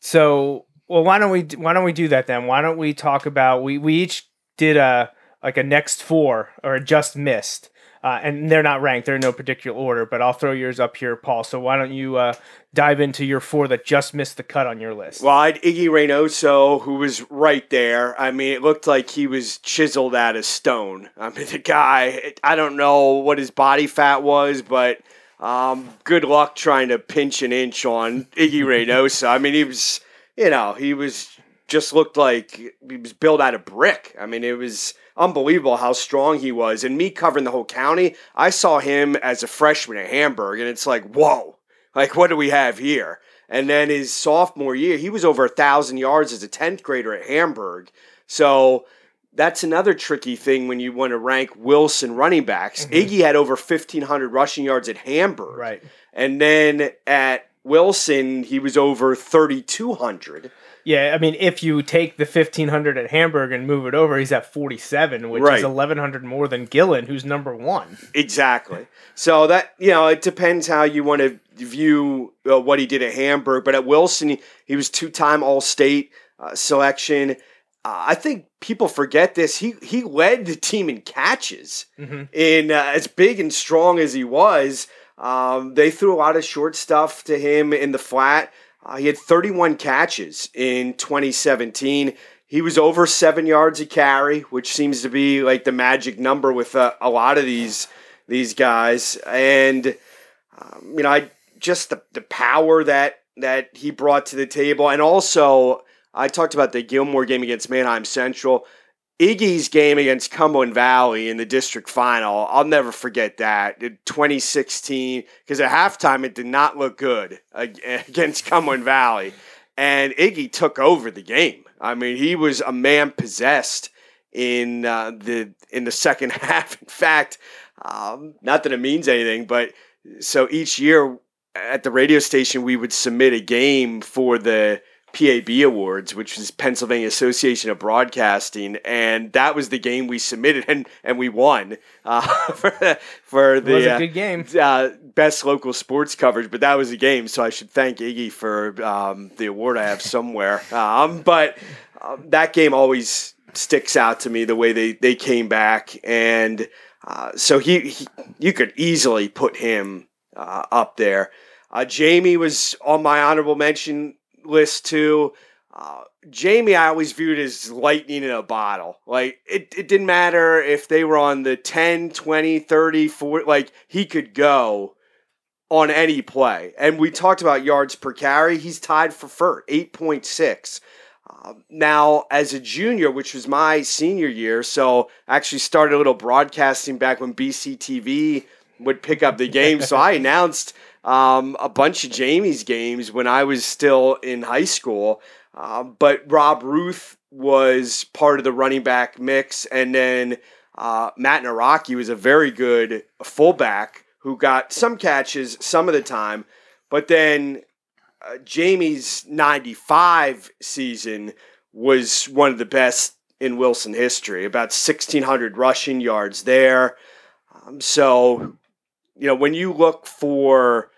A: So, well, why don't we why don't we do that then? Why don't we talk about we we each did a like a next four or a just missed, uh, and they're not ranked. They're in no particular order. But I'll throw yours up here, Paul. So why don't you uh, dive into your four that just missed the cut on your list?
C: well, I had Iggy Reynoso, who was right there. I mean, it looked like he was chiseled out of stone. I mean, the guy, I don't know what his body fat was, but um, good luck trying to pinch an inch on Iggy Reynoso. I mean, he was, you know, he was just looked like he was built out of brick. I mean, it was unbelievable how strong he was. And me covering the whole county, I saw him as a freshman at Hamburg, and it's like, whoa, like what do we have here? And then his sophomore year, he was over a thousand yards as a tenth grader at Hamburg. So that's another tricky thing when you want to rank Wilson running backs. Iggy had over fifteen hundred rushing yards at Hamburg,
A: right.
C: and then at Wilson, he was over thirty two hundred.
A: Yeah, I mean, if you take the fifteen hundred at Hamburg and move it over, he's at forty seven, which
C: Right.
A: is eleven hundred more than Gillen, who's number one.
C: Exactly. So that you know, it depends how you want to view uh, what he did at Hamburg. But at Wilson, he, he was two-time All-State uh, selection. Uh, I think people forget this. He he led the team in catches.
A: Mhm.
C: In uh, as big and strong as he was, um, they threw a lot of short stuff to him in the flat. Uh, he had 31 catches in 2017. He was over seven yards a carry, which seems to be like the magic number with uh, a lot of these these guys. And um, you know, I just the, the power that that he brought to the table, and also I talked about the Gilmore game against Manheim Central. Iggy's game against Cumberland Valley in the district final, I'll never forget that. 2016, because at halftime it did not look good against Cumberland Valley. And Iggy took over the game. I mean, he was a man possessed in uh, the in the second half. In fact, um, not that it means anything, but so each year at the radio station we would submit a game for the PAB Awards, which is Pennsylvania Association of Broadcasting, and that was the game we submitted, and and we won uh, for the, for
A: It was a
C: uh,
A: good game.
C: uh, best local sports coverage. But that was a game, so I should thank Iggy for um, the award I have somewhere. Um, but um, that game always sticks out to me the way they they came back, and uh, so he, he you could easily put him uh, up there. Uh, Jamie was on my honorable mention list too. Uh, Jamie, I always viewed as lightning in a bottle. Like, it, it didn't matter if they were on the 10, 20, 30, 40, like, he could go on any play. And we talked about yards per carry. He's tied for first, 8.6. Um, now, as a junior, which was my senior year, so I actually started a little broadcasting back when BCTV would pick up the game. so I announced um, a bunch of Jamie's games when I was still in high school. Um, but Rob Ruth was part of the running back mix, and then uh, Matt Naraki was a very good fullback who got some catches some of the time. But then uh, Jamie's 95 season was one of the best in Wilson history, about 1,600 rushing yards there. Um, so, you know, when you look for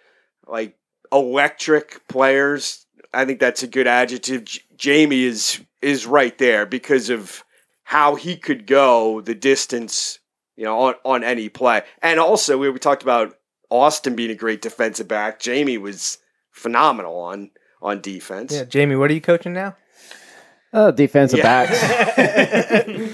C: like electric players, I think that's a good adjective. J- Jamie is is right there because of how he could go the distance, you know, on, on any play. And also, we, we talked about Austin being a great defensive back. Jamie was phenomenal on on defense.
A: Yeah, Jamie, what are you coaching now?
D: Uh, defensive
C: Yeah.
D: backs.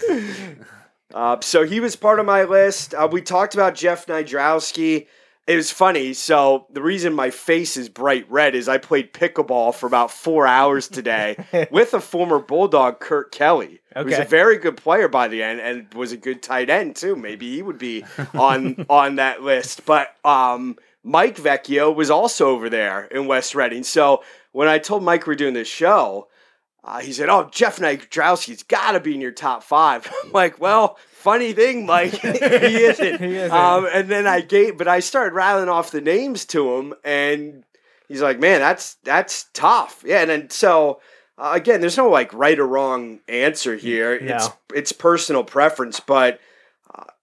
C: Uh, so he was part of my list. Uh, we talked about Jeff Nadrowski. It was funny. So the reason my face is bright red is I played pickleball for about four hours today with a former Bulldog, Kurt Kelly, okay. who's a very good player by the end and was a good tight end too. Maybe he would be on on that list. But um, Mike Vecchio was also over there in West Reading. So when I told Mike we are doing this show, uh, he said, "Oh, Jeff Nadrowski's got to be in your top five. I'm like, "Well, funny thing, Mike, he isn't."
A: He isn't.
C: Um, and then I gave, but I started rattling off the names to him, and he's like, "Man, that's that's tough." Yeah, and then so uh, again, there's no like right or wrong answer here.
A: No.
C: It's it's personal preference, but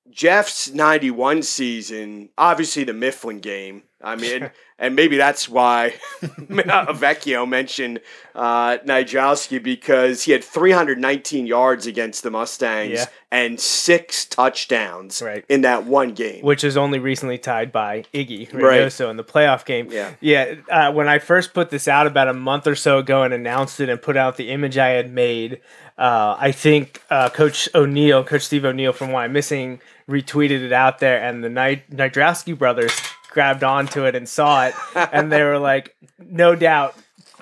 C: Jeff's '91 season, obviously the Mifflin game. I mean, and maybe that's why Vecchio mentioned uh, because he had 319 yards against the Mustangs
A: Yeah.
C: and six touchdowns
A: Right.
C: in that one game.
A: which is only recently tied by Iggy
C: Right.
A: Reynoso in the playoff game.
C: Yeah.
A: yeah. Uh, when I first put this out about a month or so ago and announced it and put out the image I had made, uh, I think uh, Coach O'Neill, Coach Steve O'Neill from Wyomissing, retweeted it out there, and the Nid- Nadrowski brothers grabbed onto it and saw it, and they were like, "No doubt."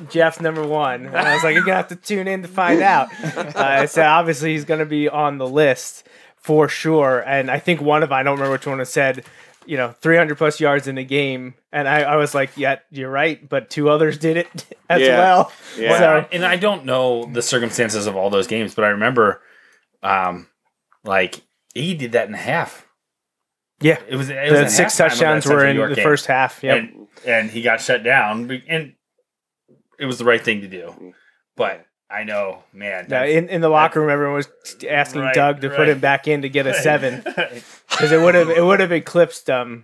A: Jeff's number one. And I was like, you're gonna have to tune in to find out. Uh, so obviously he's gonna be on the list for sure. And I think one of I don't remember which one it said, you know, 300 plus yards in a game. And I, I was like, yeah, you're right. But two others did it as
C: Yeah.
A: well.
C: Yeah.
A: So
B: and I don't know the circumstances of all those games, but I remember, um, like he did that in half.
A: yeah,
B: It was, it
A: the
B: in
A: six
B: halftime of that
A: touchdowns were in the
B: game.
A: first half. Yep.
B: and and he got shut down, and it was the right thing to do. But I know, man,
A: Yeah, in, in the locker room, everyone was asking
B: Right,
A: Doug to put him back in to get a seven because it would have it would have eclipsed um,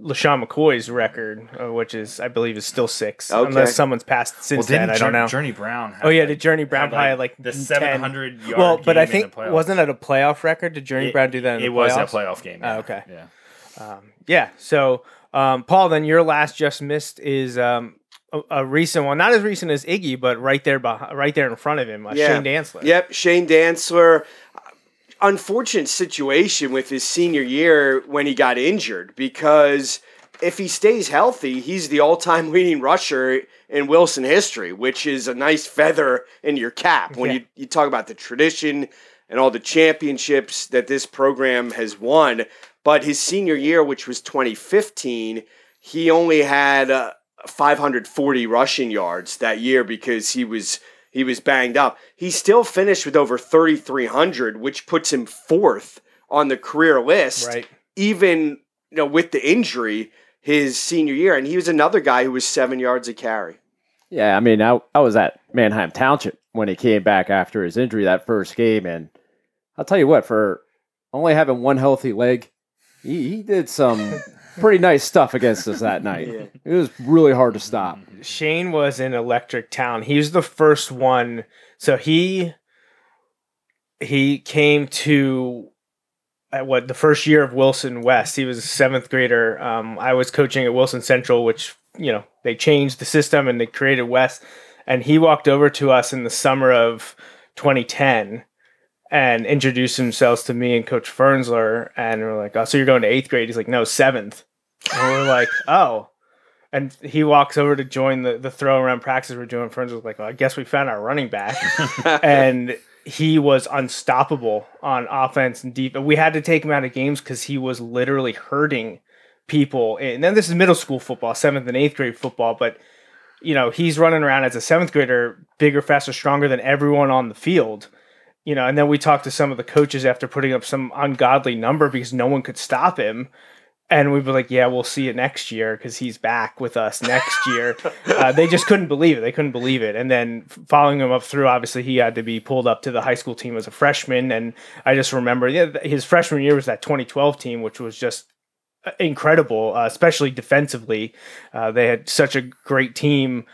A: LeSean McCoy's record, uh, which is I believe is still six,
C: Okay.
A: unless someone's passed since
B: well, didn't
A: then. I don't know.
B: Journey Brown. Had
A: Oh yeah,
B: like-
A: did Journey Brown
B: had,
A: probably had, like
B: the seven hundred yard?
A: Well, but I
B: game in
A: think
B: the
A: wasn't it a playoff record? Did Journey
B: It-
A: Brown do that? In
B: it
A: the
B: was a
A: playoffs?
B: playoff game.
A: Oh,
B: yeah.
A: okay.
B: Yeah.
A: Um, yeah. So, um, Paul, then your last just missed is um, a, a recent one, not as recent as Iggy, but right there, behind, right there in front of him, uh,
C: Yeah.
A: Shane Dantzler.
C: Yep, Shane Dantzler. Unfortunate situation with his senior year when he got injured because if he stays healthy, he's the all-time leading rusher in Wilson history, which is a nice feather in your cap when
A: Yeah.
C: you, you talk about the tradition and all the championships that this program has won. But his senior year, which was 2015, he only had uh, 540 rushing yards that year because he was he was banged up. He still finished with over 3,300, which puts him fourth on the career list,
A: Right.
C: even you know with the injury his senior year. And he was another guy who was seven yards a carry.
D: Yeah, I mean, I, I was at Manheim Township when he came back after his injury that first game, and I'll tell you what, for only having one healthy leg, he, he did some pretty nice stuff against us that night.
C: Yeah.
D: It was really hard to stop.
A: Shane was in Electric Town. He was the first one. So he he came to at what the first year of Wilson West. He was a seventh grader. Um, I was coaching at Wilson Central, which you know they changed the system and they created West. And he walked over to us in the summer of 2010 and introduced themselves to me and Coach Fernsler. And we're like, "Oh, so you're going to eighth grade?" He's like, "No, seventh. And we're like, "Oh." And he walks over to join the, the throw around practice we're doing. Fernsler's like, well, I guess we found our running back. and he was unstoppable on offense and deep. We had to take him out of games because he was literally hurting people. And then this is middle school football, seventh and eighth grade football. But, you know, he's running around as a seventh grader, bigger, faster, stronger than everyone on the field. You know, and then we talked to some of the coaches after putting up some ungodly number because no one could stop him. And we'd be like, yeah, we'll see it next year because he's back with us next year. uh, they just couldn't believe it. They couldn't believe it. And then following him up through, obviously, he had to be pulled up to the high school team as a freshman. And I just remember, yeah, his freshman year was that 2012 team, which was just uh, incredible, uh, especially defensively. Uh, they had such a great team.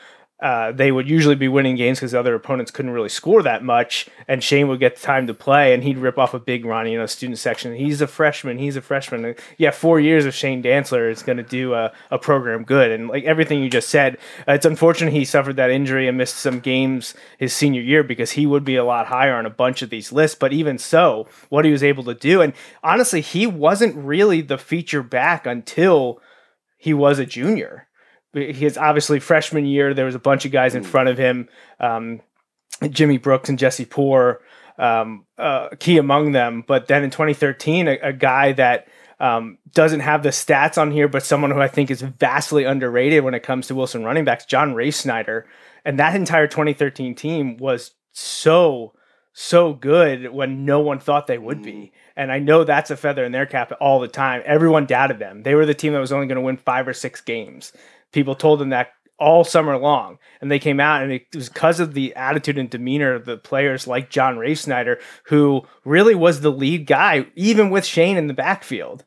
A: Uh, they would usually be winning games because other opponents couldn't really score that much, and Shane would get the time to play, and he'd rip off a big run, you know, student section. He's a freshman. He's a freshman. And yeah, four years of Shane Dantzler is going to do a, a program good, and like everything you just said, uh, it's unfortunate he suffered that injury and missed some games his senior year because he would be a lot higher on a bunch of these lists. But even so, what he was able to do, and honestly, he wasn't really the feature back until he was a junior his obviously freshman year there was a bunch of guys in front of him um, jimmy brooks and jesse poor um, uh, key among them but then in 2013 a, a guy that um, doesn't have the stats on here, but someone who I think is vastly underrated when it comes to Wilson running backs, John Ray Snyder, And that entire 2013 team was so, so good when no one thought they would be. Mm. And I know that's a feather in their cap all the time. Everyone doubted them. They were the team that was only going to win five or six games. People told them that all summer long. And they came out, and it was because of the attitude and demeanor of the players like John Ray Snyder, who really was the lead guy, even with Shane in the backfield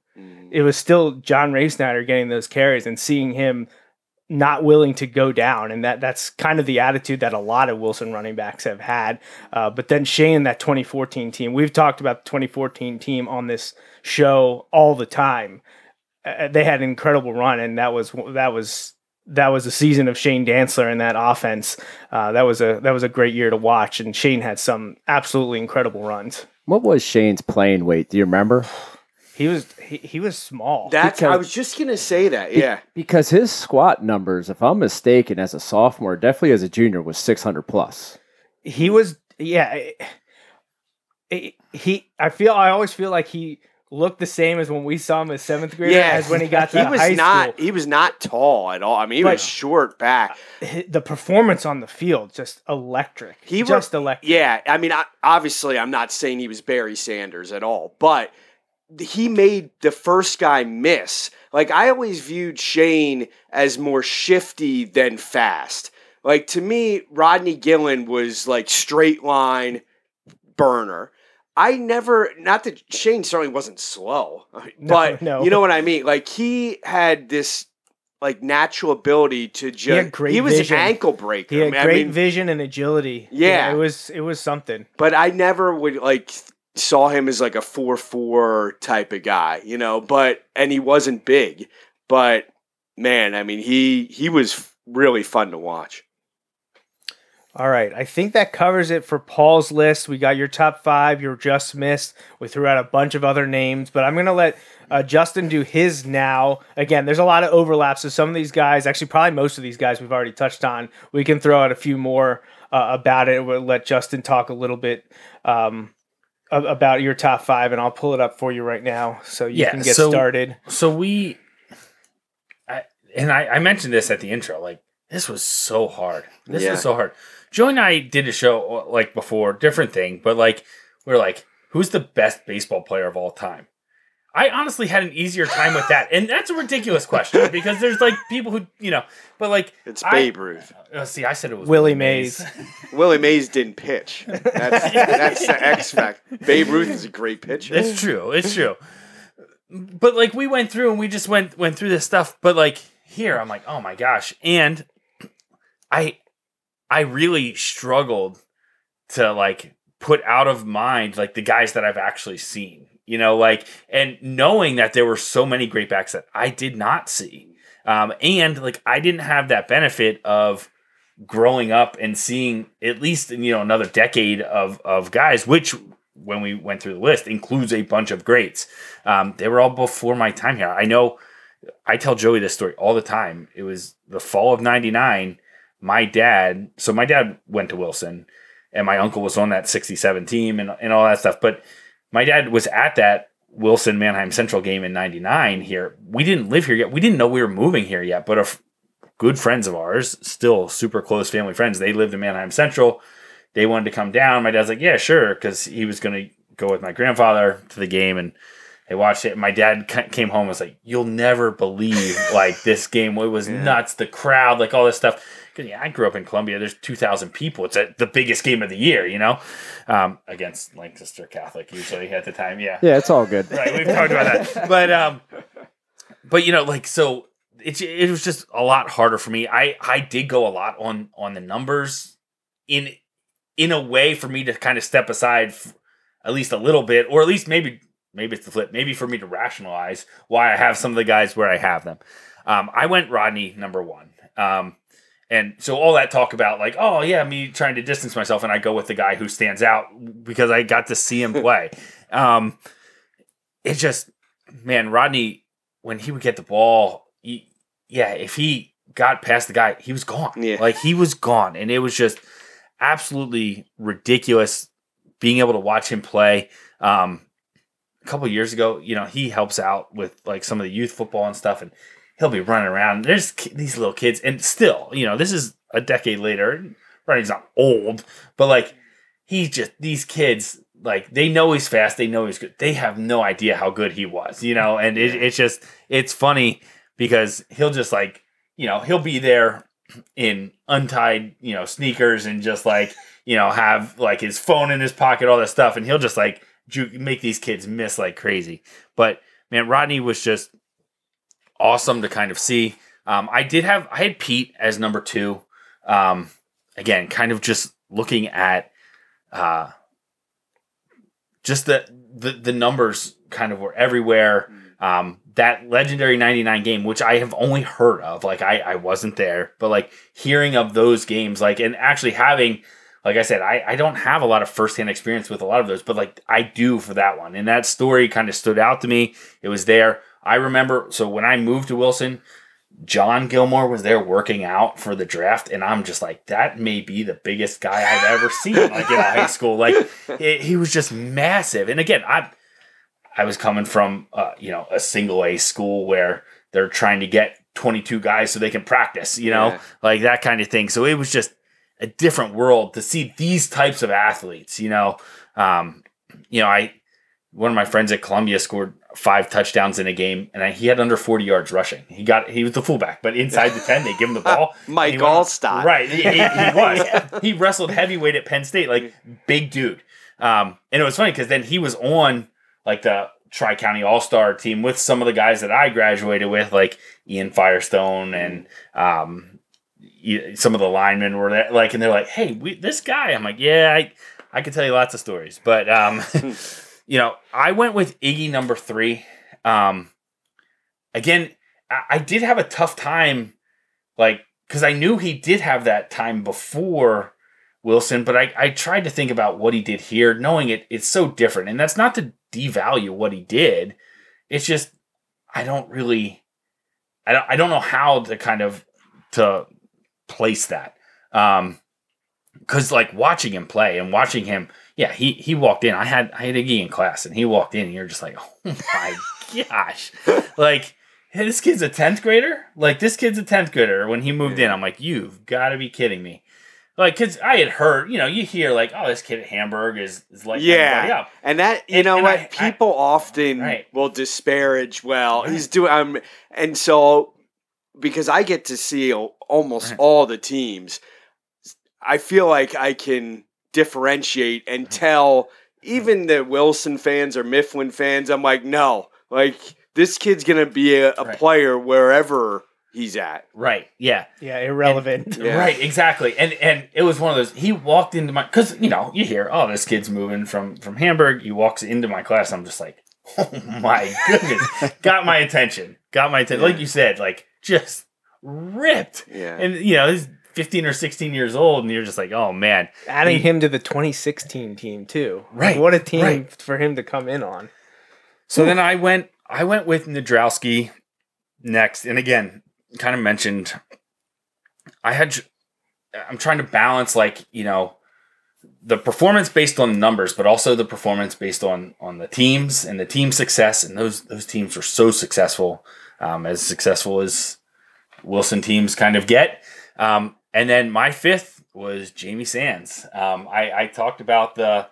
A: it was still John Ray Snyder getting those carries and seeing him not willing to go down, and that that's kind of the attitude that a lot of Wilson running backs have had. Uh, but then Shane, that 2014 team, we've talked about the 2014 team on this show all the time. Uh, they had an incredible run, and that was that was that was a season of Shane Dantzler in that offense. Uh, that was a that was a great year to watch, and Shane had some absolutely incredible runs.
D: What was Shane's playing weight? Do you remember?
A: He was he, he was small.
C: That's because, I was just gonna say that. Yeah,
D: because his squat numbers, if I'm mistaken, as a sophomore, definitely as a junior, was 600 plus.
A: He was yeah. he I feel I always feel like he looked the same as when we saw him as seventh grader yeah. as when he got to
C: he was
A: high
C: not
A: school.
C: he was not tall at all. I mean, he but was short back.
A: Uh, the performance on the field just electric. He just electric.
C: Yeah, I mean, I, obviously, I'm not saying he was Barry Sanders at all, but he made the first guy miss. Like I always viewed Shane as more shifty than fast. Like to me, Rodney Gillen was like straight line burner. I never, not that Shane certainly wasn't slow, but no, no. you know what I mean. Like he had this like natural ability to just. He, he was vision. an ankle breaker.
A: He had great I mean, vision and agility. Yeah. yeah, it was it was something.
C: But I never would like saw him as like a 4-4 type of guy, you know, but and he wasn't big, but man, I mean, he he was really fun to watch.
A: All right, I think that covers it for Paul's list. We got your top five, your just missed. We threw out a bunch of other names, but I'm gonna let uh, Justin do his now. Again, there's a lot of overlaps. So some of these guys, actually, probably most of these guys, we've already touched on. We can throw out a few more uh, about it. We'll let Justin talk a little bit um, about your top five, and I'll pull it up for you right now so you yeah, can get so, started.
B: So we, I, and I, I, mentioned this at the intro. Like this was so hard. This yeah. was so hard. Joe and I did a show like before, different thing, but like we we're like, who's the best baseball player of all time? I honestly had an easier time with that, and that's a ridiculous question because there's like people who you know, but like
C: it's Babe Ruth.
B: Uh, see, I said it was
A: Willie, Willie Mays.
C: Mays. Willie Mays didn't pitch. That's that's the X factor. Babe Ruth is a great pitcher.
B: It's true. It's true. But like we went through and we just went went through this stuff. But like here, I'm like, oh my gosh, and I I really struggled to like put out of mind like the guys that I've actually seen you know, like, and knowing that there were so many great backs that I did not see. Um, and like, I didn't have that benefit of growing up and seeing at least, you know, another decade of, of guys, which when we went through the list includes a bunch of greats. Um, they were all before my time here. I know I tell Joey this story all the time. It was the fall of 99. My dad, so my dad went to Wilson and my uncle was on that 67 team and, and all that stuff. But my dad was at that Wilson Manheim Central game in 99 here. We didn't live here yet. We didn't know we were moving here yet, but f- good friends of ours, still super close family friends, they lived in Manheim Central. They wanted to come down. My dad's like, yeah, sure, because he was going to go with my grandfather to the game and they watched it. My dad came home and was like, you'll never believe like this game. It was yeah. nuts. The crowd, like all this stuff. Cause yeah, I grew up in Columbia. There's 2,000 people. It's a, the biggest game of the year, you know, um, against Lancaster Catholic usually at the time. Yeah.
D: Yeah, it's all good.
B: right. We've talked about that. But, um, but you know, like, so it, it was just a lot harder for me. I, I did go a lot on, on the numbers in, in a way for me to kind of step aside f- at least a little bit, or at least maybe, maybe it's the flip, maybe for me to rationalize why I have some of the guys where I have them. Um, I went Rodney number one. Um, and so all that talk about like, oh yeah, me trying to distance myself, and I go with the guy who stands out because I got to see him play. um, it just, man, Rodney, when he would get the ball, he, yeah, if he got past the guy, he was gone. Yeah. Like he was gone, and it was just absolutely ridiculous being able to watch him play. Um, a couple years ago, you know, he helps out with like some of the youth football and stuff, and he'll be running around. There's these little kids, and still, you know, this is a decade later. Running's not old, but like he's just these kids. Like they know he's fast, they know he's good. They have no idea how good he was, you know. And it, it's just it's funny because he'll just like you know he'll be there in untied you know sneakers and just like you know have like his phone in his pocket, all that stuff, and he'll just like ju- make these kids miss like crazy. But man, Rodney was just awesome to kind of see. Um, I did have I had Pete as number two. Um, again, kind of just looking at uh, just the, the the numbers kind of were everywhere. Um, that legendary 99 game, which I have only heard of, like I, I wasn't there, but like hearing of those games, like and actually having, like I said, I, I don't have a lot of firsthand experience with a lot of those, but like I do for that one. And that story kind of stood out to me. It was there. I remember, so when I moved to Wilson, John Gilmore was there working out for the draft, and I'm just like, that may be the biggest guy I've ever seen, like in high school. Like it, he was just massive. And again, I I was coming from uh, you know a single A school where they're trying to get 22 guys so they can practice, you know,
C: Yeah.
B: like that kind of thing. So it was just a different world to see these types of athletes, you know. Um, you know, I one of my friends at Columbia scored five touchdowns in a game, and he had under 40 yards rushing. He got he was the fullback, but inside the 10, they give him the ball.
C: Mike
B: and he went on-
C: Alstott.
B: Right, he, he- he was. He wrestled heavyweight at Penn State, like big dude. Um, and it was funny because then he was on like the Tri County All Star team with some of the guys that I graduated with, like Ian Firestone and um, some of the linemen were there. Like, and they're like, "Hey, we, this guy." I'm like, "Yeah, I I could tell you lots of stories," but um, you know, I went with Iggy number three. Um, again, I, I did have a tough time, like, because I knew he did have that time before Wilson, but I, I tried to think about what he did here, knowing it it's so different. And that's not to devalue what he did. It's just I don't really I don't I don't know how to kind of to place that. Um because like watching him play and watching him, yeah, he he walked in. I had I had Iggy in class and he walked in and you're just like, oh my gosh. Like hey, this kid's a 10th grader? Like this kid's a 10th grader. When he moved in, I'm like, you've got to be kidding me. Like, cause I had heard, you know, you hear like, oh, this kid at Hamburg is, is like
C: Yeah,
B: up.
C: and that you
B: And-
C: know
B: and
C: what
B: I- I-
C: people often
B: Right.
C: will disparage. Well,
B: Right.
C: he's doing, um, and so because I get to see almost
B: Right.
C: all the teams, I feel like I can differentiate and mm-hmm. tell even the Wilson fans or Mifflin fans. I'm like, no, like this kid's gonna be a, a
B: Right.
C: player wherever he's at.
B: Right. Yeah.
A: Yeah, irrelevant.
C: Yeah.
B: Right, exactly. And and it was one of those he walked into my cuz you know, you hear, "Oh, this kid's moving from from Hamburg." He walks into my class. I'm just like, "Oh my goodness." Got my attention. Got my attention. Like you said, like just ripped.
C: Yeah.
B: And you know, he's 15 or 16 years old and you're just like, "Oh man."
A: Adding
B: He-
A: him to the 2016 team too. Like,
B: Right,
A: what a team
B: right.
A: for him to come in on.
B: So then I went I went with Nadrowski next. And again, kind of mentioned I had I'm trying to balance like, you know, the performance based on numbers, but also the performance based on on the teams and the team success. And those those teams were so successful, um, as successful as Wilson teams kind of get. Um, and then my fifth was Jamie Sands. Um, I, I talked about the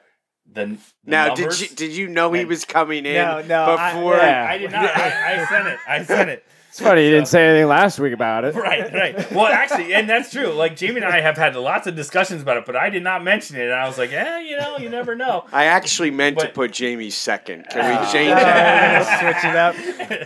B: the, the
C: Now,
B: numbers.
C: did you did you know he was coming in
A: No, no, I-
D: yeah.
B: I did not. I, I sent it. I sent it.
D: It's funny you didn't say anything last week about it.
B: Right, right. Well, actually, and that's true. Like Jamie and I have had lots of discussions about it, but I did not mention it. And I was like, eh, you know, you never know.
C: I actually meant to put Jamie second. Can we
B: Ah.
C: change that?
A: switch it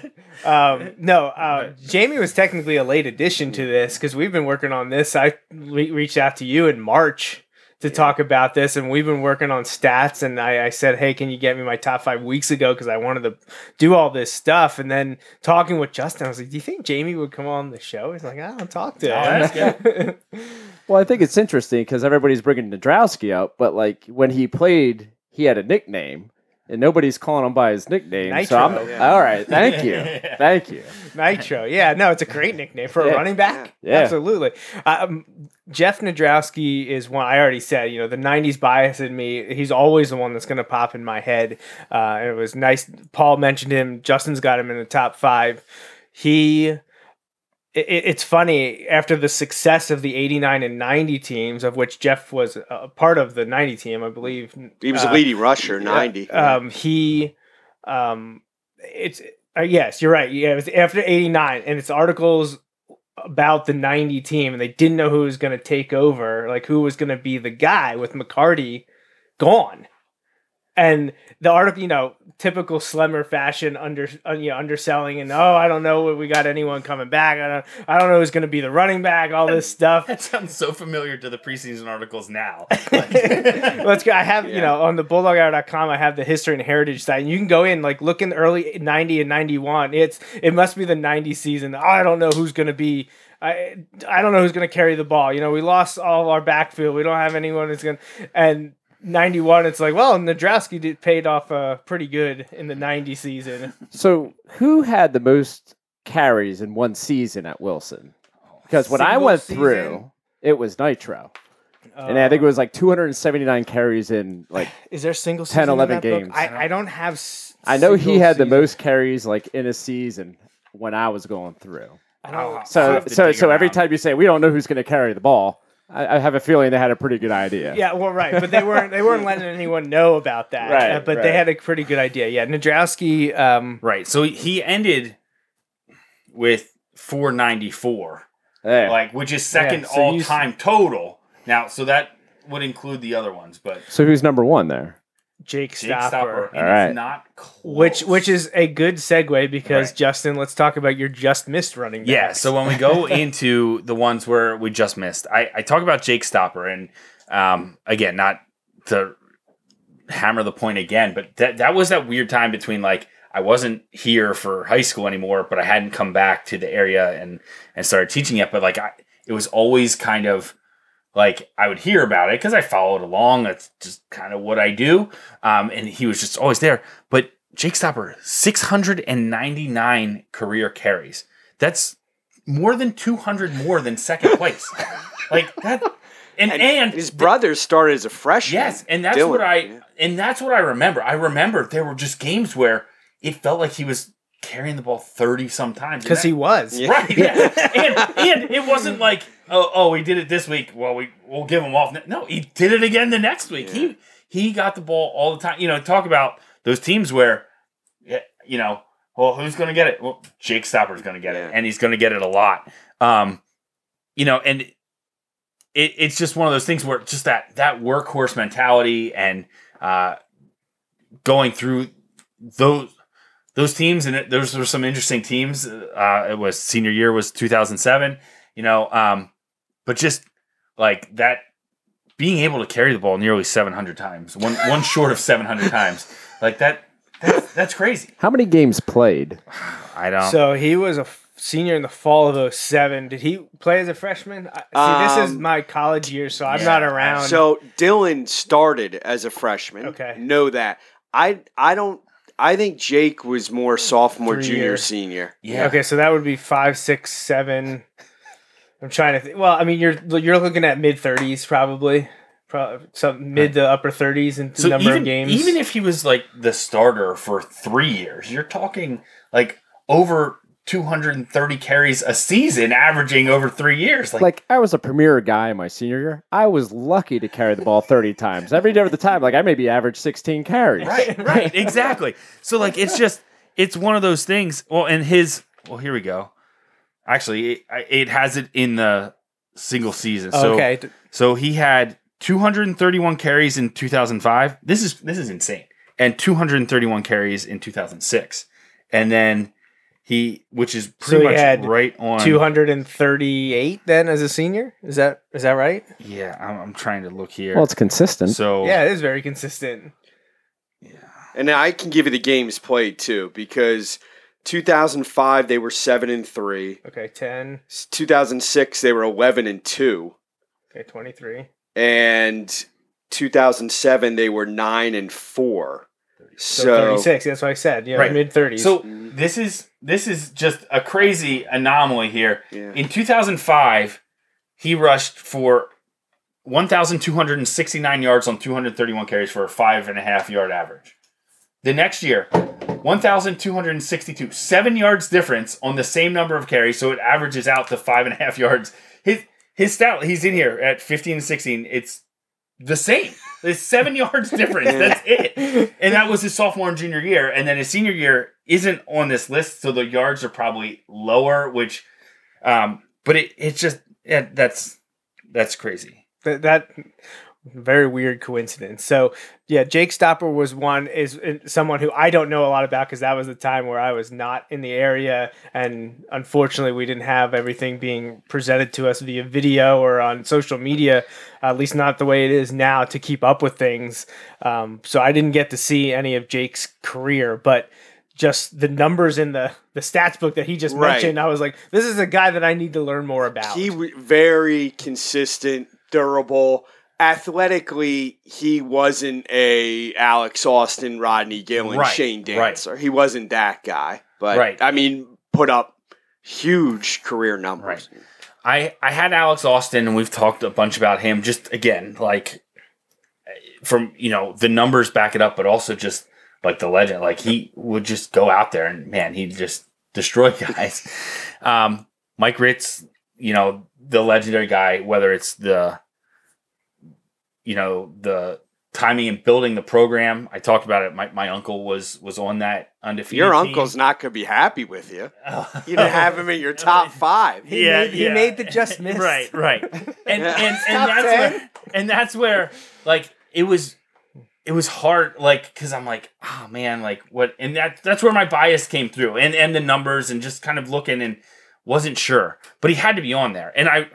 A: up. Um, no, uh, Jamie was technically a late addition to this because we've been working on this. I re- reached out to you in March to talk about this, and we've been working on stats. And I, I said, "Hey, can you get me my top five weeks ago?" Because I wanted to do all this stuff. And then talking with Justin, I was like, "Do you think Jamie would come on the show?" He's like, "I don't talk to
B: Oh,
A: him."
D: Well, I think it's interesting because everybody's bringing Nadrowski up, but like when he played, he had a nickname. And nobody's calling him by his nickname. so I'm
A: Nitro.
C: Yeah.
D: all right. Thank you, thank you.
A: Nitro. Yeah, no, it's a great nickname for a
D: Yeah.
A: running back.
D: Yeah.
A: Absolutely. Um, Jeff Nadrowski is one I already said, you know, the 90s bias in me. He's always the one that's going to pop in my head. Uh, it was nice. Paul mentioned him. Justin's got him in the top five. He. It, it's funny after the success of the 89 and 90 teams of which jeff was a part of the 90 team i believe
C: He was
A: uh,
C: a leading rusher, ninety.
A: um, he, um, it's uh, yes, you're right. Yeah, it was after '89, and it's articles about the '90 team, and they didn't know who was going to take over, like who was going to be the guy with McCarty gone. And the article, you know, typical Slemmer fashion, under you know, underselling, and oh, I don't know if we got anyone coming back. I don't, I don't know who's going to be the running back. All this stuff.
B: That sounds so familiar to the preseason articles now.
A: Let's go. I have, you know, on the bulldoghour.com, I have the history and heritage site. And you can go in, like, look in the early 90 and 91. It's, it must be the 90 season. Oh, I don't know who's going to be, I, I don't know who's going to carry the ball. You know, we lost all our backfield. We don't have anyone who's going to, and 91, it's like, well, Nadrowski did paid off uh, pretty good in the 90 season.
D: So who had the most carries in one season at Wilson? Because when I
A: Single
D: went
A: season?
D: through, it was Nitro. and I think it was like 279 carries in like
A: Is there single
D: 10,
A: season in
D: 11
A: that book?
D: games.
A: I, I don't have. s-
D: I know he
A: single
D: had the
A: season.
D: most carries like in a season when I was going through.
A: I don't,
D: So
B: have to
D: so
B: dig
D: so every
B: around.
D: time you say we don't know who's going to carry the ball, I, I have a feeling they had a pretty good idea.
A: Yeah, well, right, but they weren't they weren't letting anyone know about that.
D: Right,
A: uh, but they had a pretty good idea. Yeah, Nadrowski. Um,
B: right. So he ended with 494,
D: Hey,
B: like which is second
A: Yeah, so you
B: all
A: s-
B: time total. Now, so that would include the other ones, but
D: so who's number one there?
A: Jake
B: Jake
A: Stopper,
B: Stopper,
D: All right.
B: it's not close.
A: which which is a good segue because
B: Right.
A: Justin, let's talk about your just missed running. Backs.
B: Yeah, so when we go into the ones where we just missed, I, I talk about Jake Stopper, and um, again, not to hammer the point again, but that that was that weird time between like I wasn't here for high school anymore, but I hadn't come back to the area and and started teaching yet. But like I, it was always kind of like I would hear about it because I followed along. That's just kind of what I do. Um, and he was just always there. But Jake Stopper, six hundred and ninety nine career carries. That's more than 200 more than second place. like that and and,
C: His brother started as a freshman.
B: yes, and that's
C: Dylan,
B: what I
C: yeah.
B: and that's what I remember. I remember there were just games where it felt like he was carrying the ball 30 sometimes.
A: because he was.
C: Yeah.
B: Right. Yeah. and and it wasn't like oh oh he did it this week. Well we we'll give him off. No, he did it again the next week. He he got the ball all the time. You know, talk about those teams where yeah, you know, well who's going to get it? Well, Jake Stopper's going to get
C: Yeah.
B: it and he's going to get it a lot. Um you know, and it, it's just one of those things where just that that workhorse mentality and uh going through those those teams and those were some interesting teams. Uh, it was senior year was 2007, you know, um, but just like that, being able to carry the ball nearly 700 times, one one short of 700 times, like that, that's, that's crazy.
D: How many games played?
B: I don't.
A: So he was a f- senior in the fall of 07. Did he play as a freshman? I, see, this is
C: Um,
A: my college year, so I'm
B: yeah,
A: not around.
C: So Dylan started as a freshman.
A: Okay.
C: Know that. I I don't I think Jake was more sophomore,
A: Three
C: junior,
A: years.
C: senior.
B: yeah.
A: Okay, so that would be five, six, seven. I'm trying to think. Well, I mean, you're you're looking at mid 30s probably, probably some mid to upper 30s in
B: So
A: number
B: even,
A: of games.
B: even if he was like the starter for three years, you're talking like over 230 carries a season, averaging over three years. Like,
D: Like I was a premier guy in my senior year. I was lucky to carry the ball 30 times. every day Every the time, like I maybe averaged 16 carries.
B: right, right, exactly. So like, it's just it's one of those things. Well, and his well, here we go. Actually, it, it has it in the single season. So
A: okay,
B: So he had 231 carries in 2005. This is this is insane. And 231 carries in 2006. And then he which is pretty
A: he
B: much
A: had
B: right on
A: 238 then as a senior. Is that is that right?
B: Yeah, I'm, I'm trying to look here.
D: Well, it's consistent.
B: so
A: Yeah, it is very consistent.
C: Yeah and I can give you the games played too because 2005 they were 7 and 3.
A: Okay, 10.
C: 2006 they were 11 and 2
A: Okay, 23.
C: and 2007 they were 9 and 4.
A: So,
C: So,
A: 36. That's what I said. Yeah,
B: Right.
A: mid 30s.
B: So this is this is just a crazy anomaly here.
C: Yeah.
B: In 2005, he rushed for 1,269 yards on 231 carries for a five and a half yard average. The next year, 1,262, seven yards difference on the same number of carries, so it averages out to five and a half yards. His his stat, he's in here at 15 and 16. It's the same. It's seven yards difference. That's it. And that was his sophomore and junior year. And then his senior year isn't on this list, so the yards are probably lower, which um but it it's just yeah, that's that's crazy.
A: that, that very weird coincidence. So yeah, Jake Stopper was one is uh, someone who I don't know a lot about because that was the time where I was not in the area, and unfortunately we didn't have everything being presented to us via video or on social media, at least not the way it is now to keep up with things. Um, so I didn't get to see any of Jake's career, but just the numbers in the the stats book that he just
C: Right.
A: mentioned, I was like, this is a guy that I need to learn more about.
C: he w- very consistent, durable. Athletically, he wasn't a Alex Austin, Rodney Gillen,
B: Right,
C: Shane
B: right.
C: Dantzler. He wasn't that guy. But
B: Right.
C: I mean, put up huge career numbers.
B: I I had Alex Austin and we've talked a bunch about him just again like from you know the numbers back it up but also just like the legend like he would just go out there and man he'd just destroy guys um Mike Ritz you know the legendary guy whether it's the you know the timing and building the program I talked about it my, my uncle was was on that undefeated
C: Your
B: team.
C: uncle's not going to be happy with you. You didn't have him in your top five.
A: he,
B: Yeah,
A: made, he made the just miss.
B: Right, right. And
C: Yeah.
B: and, and
A: Top
B: that's
A: 10.
B: where and that's where like it was it was hard like cuz I'm like, oh man, like what and that that's where my bias came through and and the numbers and just kind of looking and wasn't sure. But he had to be on there. And I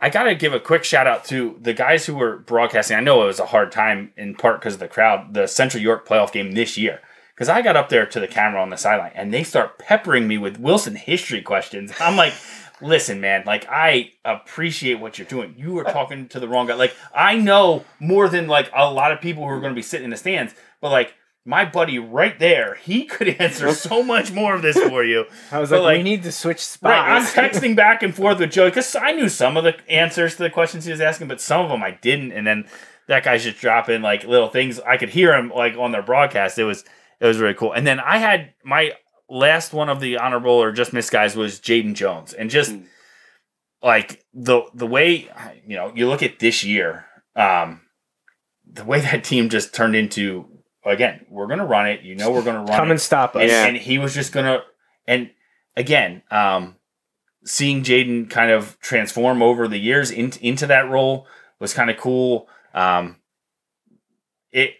B: I got to give a quick shout out to the guys who were broadcasting. I know it was a hard time in part because of the crowd, the Central York playoff game this year. Because I got up there to the camera on the sideline and they start peppering me with Wilson history questions. I'm like, listen, man, like I appreciate what you're doing. You were talking to the wrong guy. Like I know more than like a lot of people who are going to be sitting in the stands, but like my buddy right there, he could answer so much more of this for you.
A: I was
B: But,
A: like, we need to switch
B: Right, I'm texting back and forth with Joey because I knew some of the answers to the questions he was asking, but some of them I didn't. And then that guy's just dropping like little things. I could hear him like on their broadcast. It was it was really cool. And then I had my last one of the honorable or just missed guys was Jaden Jones, and just
C: Mm.
B: like the the way you know you look at this year, um, the way that team just turned into again, we're gonna run it. You know, we're gonna run
A: Come
B: it
A: and stop us.
B: and,
C: Yeah.
B: and he was just gonna and again um seeing jaden kind of transform over the years into, into that role was kind of cool um it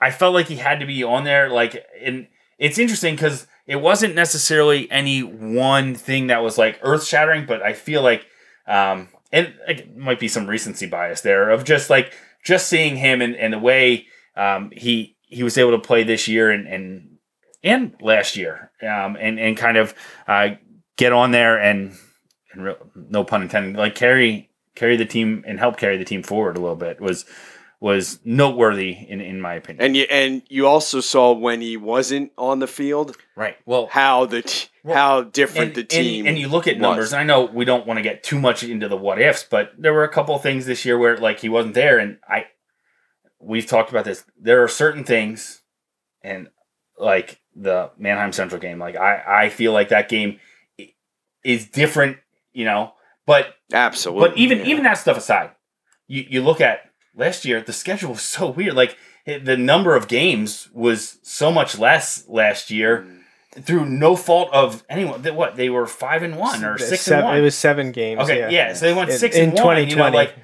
B: i felt like he had to be on there like and it's interesting because it wasn't necessarily any one thing that was like earth shattering but i feel like um and it might be some recency bias there of just like just seeing him and, and the way um, he he was able to play this year and and and last year um, and and kind of uh, get on there and and real, no pun intended like carry carry the team and help carry the team forward a little bit was was noteworthy in in my opinion.
C: And you and you also saw when he wasn't on the field
B: right. Well,
C: how the t- how different
B: and,
C: the
B: and-
C: team
B: and, you look at
C: was.
B: numbers. And I know we don't want to get too much into the what ifs, but there were a couple of things this year where like he wasn't there, and I we've talked about this. There are certain things, and like the Manheim Central game, like I I feel like that game is different, you know. But
C: Absolutely.
B: but even
C: yeah.
B: even that stuff aside, you you look at last year, the schedule was so weird. Like eh, the number of games was so much less last year mm. through no fault of anyone. They, what they were five and one or six
A: Seven-
B: and one.
A: It was seven games.
B: okay,
A: yeah.
B: yeah. So they went six
A: in
B: and one. You know,
A: 2020.
B: like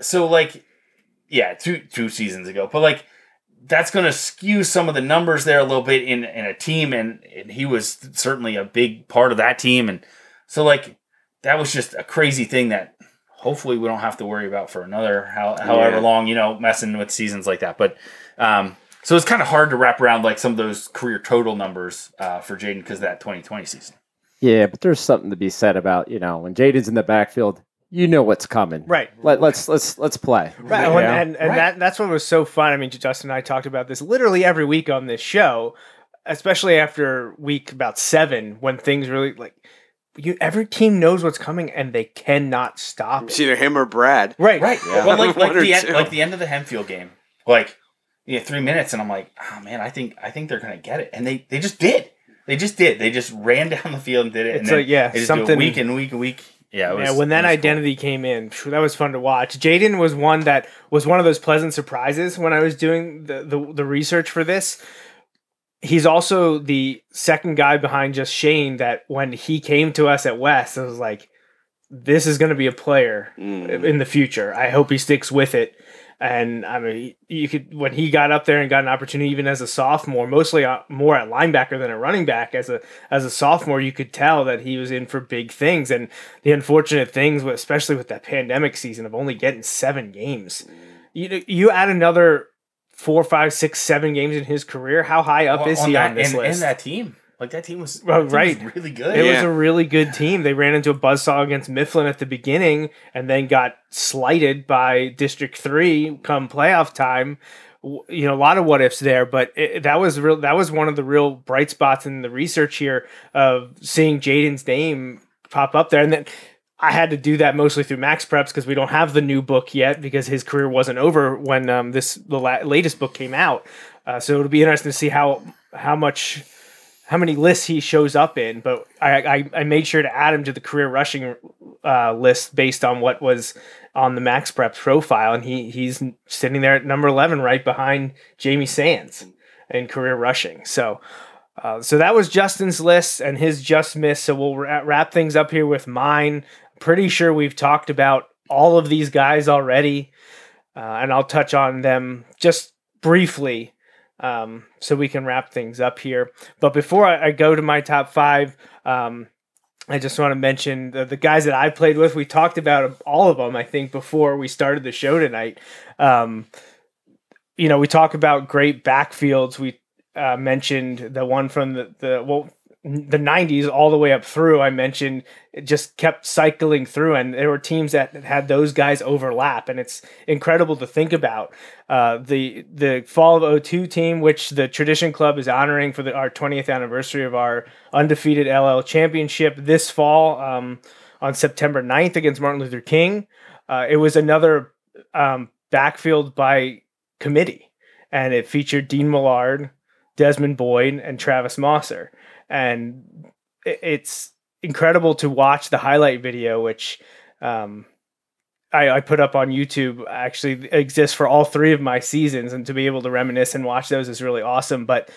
B: so, like yeah, two two seasons ago. But like that's going to skew some of the numbers there a little bit in in a team, and, and he was certainly a big part of that team, and so like that was just a crazy thing that hopefully we don't have to worry about for another how, however
C: Yeah.
B: long you know messing with seasons like that but um so it's kind of hard to wrap around like some of those career total numbers uh, for Jaden because of that 2020 season
D: Yeah, but there's something to be said about, you know, when Jaden's in the backfield, you know what's coming.
A: Right.
D: Let, let's let's let's play.
A: Right.
D: You
A: And,
D: know?
A: and, and
B: Right.
A: that that's what was so fun. I mean, Justin and I talked about this literally every week on this show, especially after week about seven when things really like you every team knows what's coming and they cannot stop
C: It's
A: it.
C: either him or Brad.
A: Right.
B: Right.
D: Yeah.
B: Well, like, like the end, like the end of the Hempfield game, like yeah, three minutes, and I'm like, oh man, I think I think they're gonna get it, and they they just did. They just did. They just ran down the field and did it.
A: It's
B: and then
A: like, yeah,
B: they just do it
A: something-
B: week and week and week. Yeah, it was,
A: yeah, when that
B: it was cool.
A: identity came in, phew, that was fun to watch. Jaden was one that was one of those pleasant surprises when I was doing the, the, the research for this. He's also the second guy behind just Shane that when he came to us at West, I was like, this is going to be a player
C: Mm.
A: in the future. I hope he sticks with it. And I mean, you could when he got up there and got an opportunity, even as a sophomore, mostly uh, more at linebacker than a running back. As a as a sophomore, you could tell that he was in for big things. And the unfortunate things, with- especially with that pandemic season of only getting seven games, you you add another four, five, six, seven games in his career. How high up
B: Well,
A: is he
B: that,
A: on this
B: and,
A: list?
B: In that team, like that team was,
A: Well,
B: that team
A: right.
B: was really good.
A: It was a really good team. They ran into a buzzsaw against Mifflin at the beginning and then got slighted by District 3 come playoff time. You know, a lot of what ifs there, but it, that was real. That was one of the real bright spots in the research here of seeing Jaden's name pop up there. And then I had to do that mostly through MaxPreps because we don't have the new book yet because his career wasn't over when um, this the la- latest book came out. Uh, so it'll be interesting to see how how much how many lists he shows up in, but I, I, I made sure to add him to the career rushing uh, list based on what was on the MaxPrep profile, and he he's sitting there at number eleven, right behind Jamie Sands in career rushing. So. Uh, so that was Justin's list and his just miss. So we'll ra- wrap things up here with mine. Pretty sure we've talked about all of these guys already, uh, and I'll touch on them just briefly um, so we can wrap things up here. But before I, I go to my top five, um, I just want to mention the, the guys that I played with. We talked about all of them, I think, before we started the show tonight. Um, you know, we talk about great backfields. We uh, mentioned the one from the, the well, the 90s all the way up through. I mentioned it just kept cycling through, and there were teams that had those guys overlap, and it's incredible to think about. Uh, the the fall of 02 team, which the Tradition Club is honoring for the, our 20th anniversary of our undefeated LL championship this fall um, on September 9th against Martin Luther King. Uh, it was another um, backfield by committee, and it featured Dean Millard, Desmond Boyd, and Travis Mosser. And it's incredible to watch the highlight video, which um, I, I put up on YouTube. Actually, exists for all three of my seasons, and to be able to reminisce and watch those is really awesome. But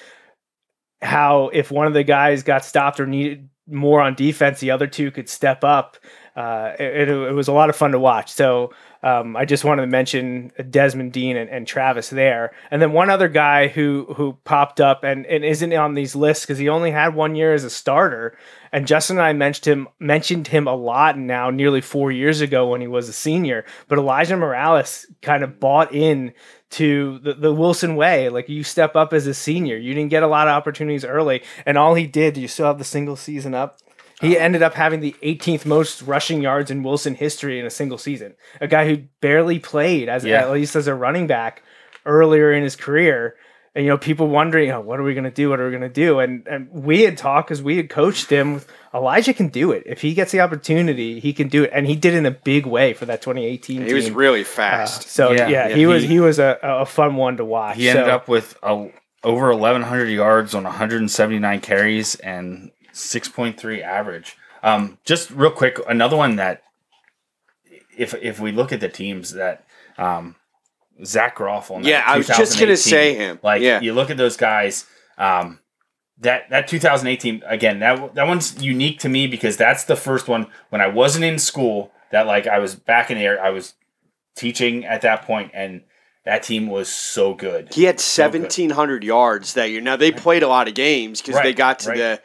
A: how if one of the guys got stopped or needed more on defense, the other two could step up. Uh, it, it, it was a lot of fun to watch. So um, I just wanted to mention Desmond Dean and, and Travis there, and then one other guy who who popped up and, and isn't on these lists because he only had one year as a starter. And Justin and I mentioned him mentioned him a lot now, nearly four years ago when he was a senior. But Elijah Morales kind of bought in to the, the Wilson way. Like you step up as a senior, you didn't get a lot of opportunities early, and all he did, you still have the single season up. He ended up having the 18th most rushing yards in Wilson history in a single season. A guy who barely played as
B: Yeah.
A: at least as a running back earlier in his career. And you know, people wondering, oh, what are we going to do? What are we going to do? And and we had talked because we had coached him. Elijah can do it if he gets the opportunity. He can do it, and he did in a big way for that 2018
C: He was
A: team.
C: really
A: Uh,
C: fast.
A: so yeah,
B: Yeah,
A: he,
B: yeah,
A: was
B: he-
A: he was a, a fun one to watch.
B: He ended up with a, over 1,100 yards on 179 carries and 6.3 average. Um, just real quick, another one that, if if we look at the teams that, um, Zach Groff on that
C: Yeah, I was just gonna say him.
B: Like
C: Yeah.
B: you look at those guys, um, that that 2018 again that that one's unique to me because that's the first one when I wasn't in school that like I was back in the air I was teaching at that point and that team was so good.
C: He had
B: So
C: 1,700 yards that year. Now, they played a lot of games because they got to
B: right.
C: the,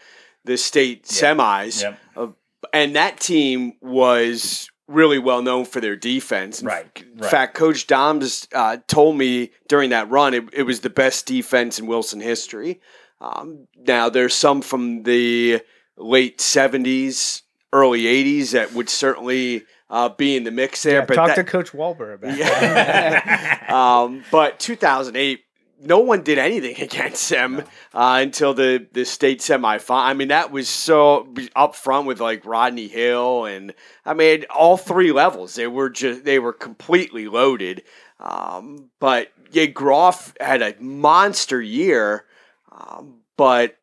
C: the state
B: Yeah.
C: semis.
B: Yep.
C: And that team was really well known for their defense. In
B: Right,
C: In
B: right.
C: fact, Coach Doms uh, told me during that run it, it was the best defense in Wilson history. Um, now, there's some from the late 70s, early 80s that would certainly uh, be in the mix there.
A: Yeah,
C: but
A: talk
C: that-
A: to Coach Walber about that.
C: yeah. um, but 2008, no one did anything against him uh, until the the state semifinal. I mean, that was so up front with like Rodney Hill, and I mean, all three levels. They were just they were completely loaded. Um, but yeah, Groff had a monster year, um, but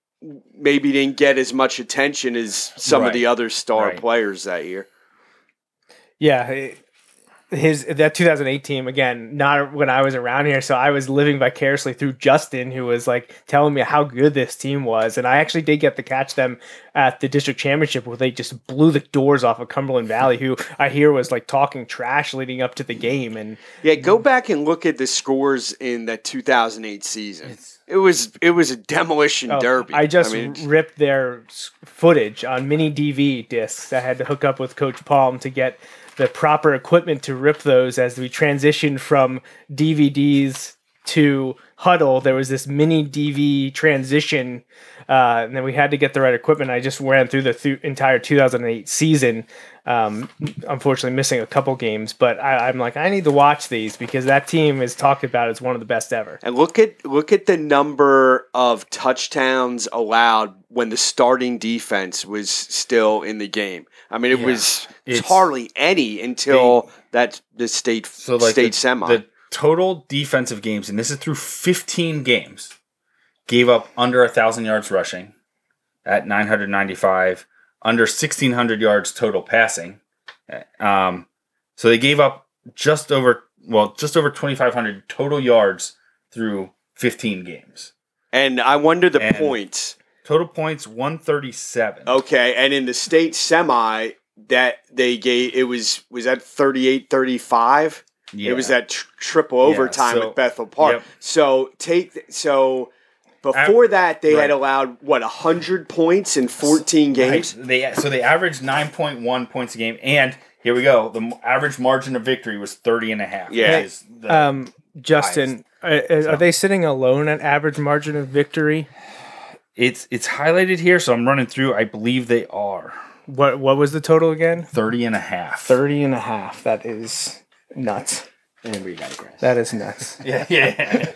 C: maybe didn't get as much attention as some of the other star
B: Right.
C: players that year.
A: Yeah, it- his that 2008 team again. Not when I was around here, so I was living vicariously through Justin, who was like telling me how good this team was, and I actually did get to catch them at the district championship where they just blew the doors off of Cumberland Valley, who I hear was like talking trash leading up to the game, and
C: Yeah, go back and look at the scores in that 2008 season. it was it was a demolition
A: Oh,
C: derby.
A: I just
C: mean,
A: ripped their footage on mini DV discs. I had to hook up with Coach Palm to get the proper equipment to rip those as we transitioned from DVDs to Hudl. There was this mini DV transition, uh, and then we had to get the right equipment. I just ran through the th- entire 2008 season. Um, unfortunately, missing a couple games, but I, I'm like, I need to watch these because that team is talked about as one of the best ever.
C: and look at look at the number of touchdowns allowed when the starting defense was still in the game. I mean, it
B: Yeah.
C: was
B: It's-
C: hardly any until that the state
B: So like
C: state
B: the,
C: semi.
B: the total defensive games, and this is through 15 games, gave up under a thousand yards rushing at 995, under 1600 yards total passing. Um, so they gave up just over well, just over 2500 total yards through 15 games.
C: and I wonder the
B: And-
C: points.
B: Total points 137.
C: Okay, and in the state semi that they gave it was was that 38-35?
B: yeah.
C: It was that tr- triple overtime
B: so-
C: at Bethel Park.
B: yep.
C: So take so before that they had allowed what hundred points in fourteen games.
B: Right. They so they averaged 9.1 points a game and here we go. The average margin of victory was 30 and a half.
C: Yeah.
B: is the-
A: Um, Justin, are they sitting alone at average margin of victory?
B: it's it's highlighted here so I'm running through. I believe they are
A: What what was the total again?
B: 30 and a half.
A: 30 and a half. That is nuts.
D: And we digress.
A: That is nuts.
B: Yeah, yeah.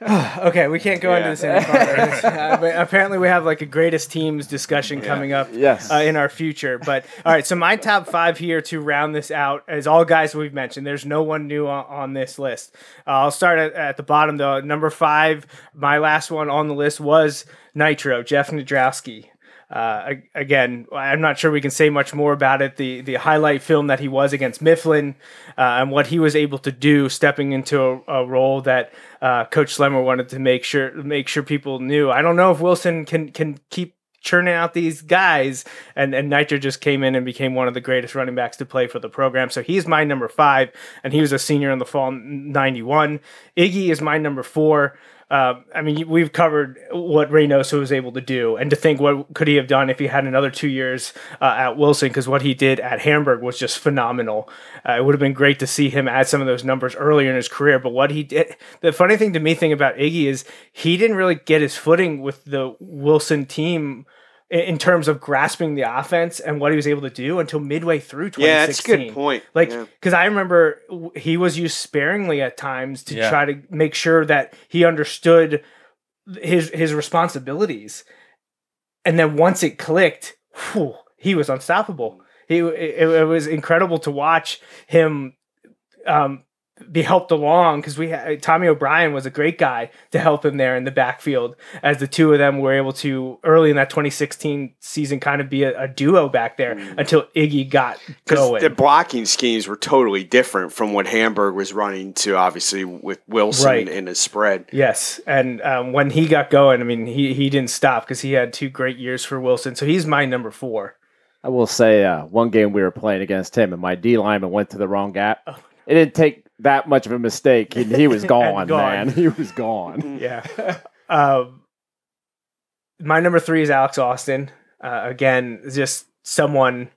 A: okay, we can't go into this any further. Uh, but apparently, we have like a greatest teams discussion coming up
D: Yes.
A: uh, in our future. But all right, so my top five here to round this out is all guys we've mentioned. There's no one new on, on this list. Uh, I'll start at, at the bottom though. Number five, my last one on the list was Nitro, Jeff Nadrowski. Uh, again, I'm not sure we can say much more about it. The the highlight film that he was against Mifflin uh, and what he was able to do, stepping into a, a role that uh, Coach Slemmer wanted to make sure make sure people knew. I don't know if Wilson can can keep churning out these guys and and Nitro just came in and became one of the greatest running backs to play for the program. So he's my number 5 and he was a senior in the fall 91. Iggy is my number 4. Um, I mean, we've covered what Reynoso was able to do, and to think what could he have done if he had another two years uh, at Wilson, because what he did at Hamburg was just phenomenal. Uh, it would have been great to see him add some of those numbers earlier in his career, but what he did, the funny thing to me thing about Iggy is he didn't really get his footing with the Wilson team in- in terms of grasping the offense and what he was able to do until midway through 2016.
C: Yeah, that's a good point.
A: Like,
C: Yeah.
A: because I remember he was used sparingly at times to
B: Yeah.
A: try to make sure that he understood his his responsibilities, and then once it clicked, whew, he was unstoppable. He it, it was incredible to watch him um, be helped along because we had, Tommy O'Brien was a great guy to help him there in the backfield as the two of them were able to early in that 2016 season kind of be a, a duo back there until Iggy got going.
C: the blocking schemes were totally different from what Hamburg was running to obviously with Wilson
A: Right.
C: in his spread.
A: Yes, and um, when he got going, I mean, he he didn't stop because he had two great years for Wilson. So he's my number four.
D: I will say, uh, one game we were playing against him, and my D lineman went to the wrong gap. It didn't take that much of a mistake. He, he was gone,
A: gone.
D: man. He was gone.
A: Yeah. um, my number three is Alex Austin. Uh, again, just someone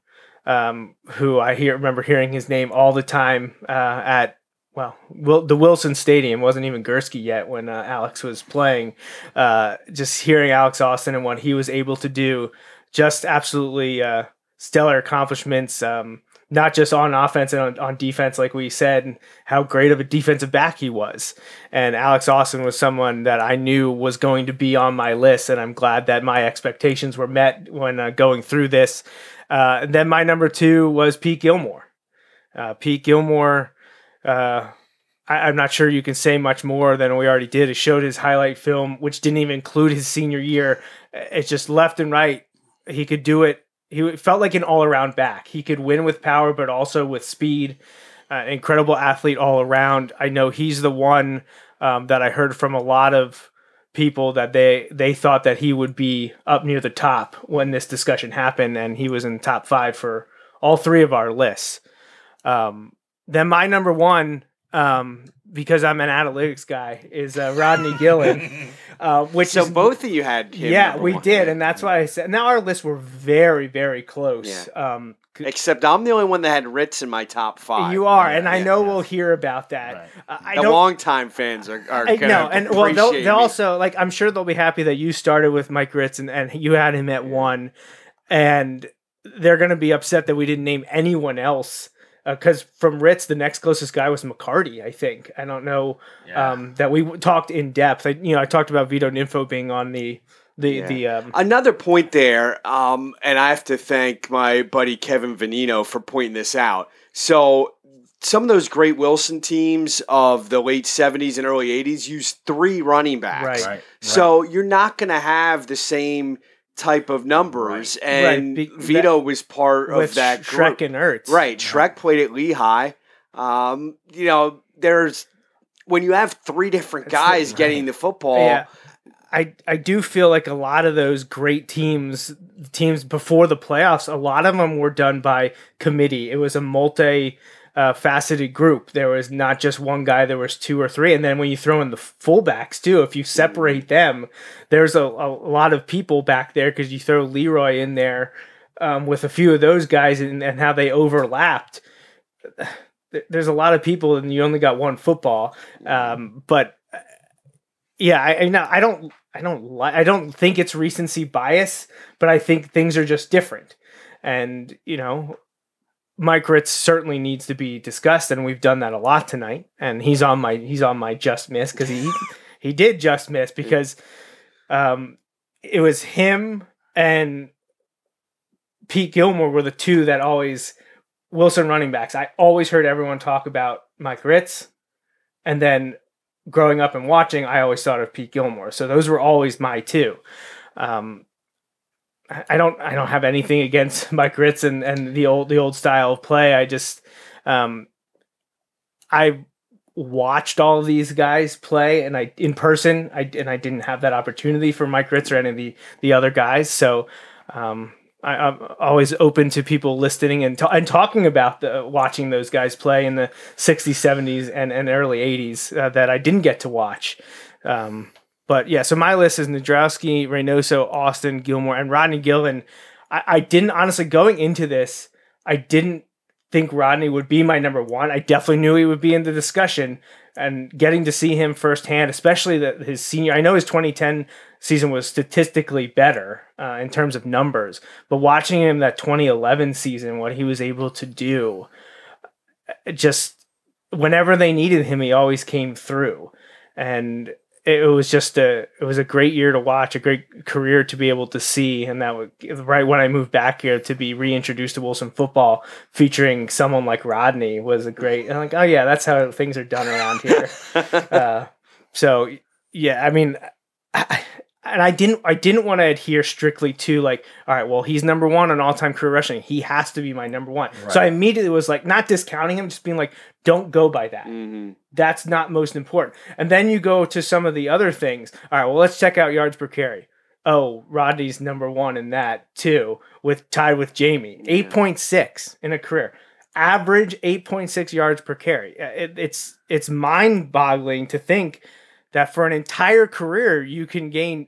A: um, who I hear remember hearing his name all the time uh, at well, Wil- the Wilson Stadium wasn't even Gursky yet when uh, Alex was playing. Uh, just hearing Alex Austin and what he was able to do, just absolutely uh, stellar accomplishments. Um, not just on offense and on, on, defense, like we said, and how great of a defensive back he was. And Alex Austin was someone that I knew was going to be on my list, and I'm glad that my expectations were met when uh, going through this. Uh, and then my number two was Pete Gilmore. Uh, Pete Gilmore, uh, I, am not sure you can say much more than we already did. It showed his highlight film, which didn't even include his senior year. It's just left and right. He could do it he felt like an all around back. He could win with power, but also with speed. Uh, incredible athlete all around. I know he's the one um, that I heard from a lot of people that they they thought that he would be up near the top when this discussion happened, and he was in the top five for all three of our lists. Um, then my number one um, because I'm an analytics guy, is uh, Rodney Gillen. uh, which
C: so
A: is,
C: both of you had
A: yeah, we
C: one.
A: did, and that's why I said. Now our lists were very, very close. Yeah. Um,
C: Except I'm the only one that had Ritz in my top five.
A: You are, and I know we'll hear about that. Right.
C: Uh, I the longtime fans are, are I, no,
A: and well, they'll, they'll also like. I'm sure they'll be happy that you started with Mike Ritz and, and you had him at one, and they're going to be upset that we didn't name anyone else because uh, from Ritz, the next closest guy was McCarty. I think I don't know yeah. um, that we talked in depth. I, you know, I talked about Vito Ninfo being on the the yeah. the um,
C: another point there, um, and I have to thank my buddy Kevin Venino for pointing this out. So some of those great Wilson teams of the late 70s and early 80s used three running backs. Right. right. So you're not going to have the same type of numbers, right. and right. Be- Vito that, was part of that
A: Shrek and Ertz.
C: Right, Shrek played at Lehigh. Um, you know, there's when you have three different guys right. getting the football.
A: Yeah. I, I do feel like a lot of those great teams teams before the playoffs a lot of them were done by committee it was a multi uh, faceted group. There was not just one guy, there was two or three. And then when you throw in the fullbacks too, if you separate them, there's a, a lot of people back there because you throw Leroy in there um, with a few of those guys and, and how they overlapped. There's a lot of people and you only got one football. Um, but yeah, I, I know I don't I don't like I don't think it's recency bias, but I think things are just different. And you know, Mike Ritz certainly needs to be discussed, and we've done that a lot tonight. And he's on my he's on my just miss because he he did just miss because um, it was him and Pete Gilmore were the two that always Wilson running backs. I always heard everyone talk about Mike Ritz, and then growing up and watching, I always thought of Pete Gilmore. So those were always my two. Um, I don't I don't have anything against Mike Ritz and, and the old the old style of play. I just um I watched all of these guys play and I in person I and I didn't have that opportunity for Mike Ritz or any of the the other guys. So um I, am always open to people listening and, ta- and talking about the watching those guys play in the 60s, 70s, and, and early 80s uh, that I didn't get to watch. Um, but yeah, so my list is Nadrowski, Reynoso, Austin, Gilmore, and Rodney Gillen. I, I didn't honestly going into this, I didn't think Rodney would be my number one. I definitely knew he would be in the discussion, and getting to see him firsthand, especially that his senior. I know his 2010 season was statistically better uh, in terms of numbers, but watching him that 2011 season, what he was able to do, just whenever they needed him, he always came through, and it was just a it was a great year to watch, a great career to be able to see, and that was right when I moved back here to be reintroduced to Wilson football, featuring someone like Rodney was a great. And I'm like, oh yeah, that's how things are done around here. uh, so yeah, I mean, I, and I didn't I didn't want to adhere strictly to like all right well he's number one on all time career rushing. He has to be my number one. Right. so I immediately was like not discounting him just being like don't go by that. Mm-hmm. that's not most important. And then you go to some of the other things. All right well let's check out yards per carry. Oh Rodney's number one in that too with tied with Jamie. Eight point six in a career. Average eight point six yards per carry. Uh, it, it's it's mind boggling to think that for an entire career you can gain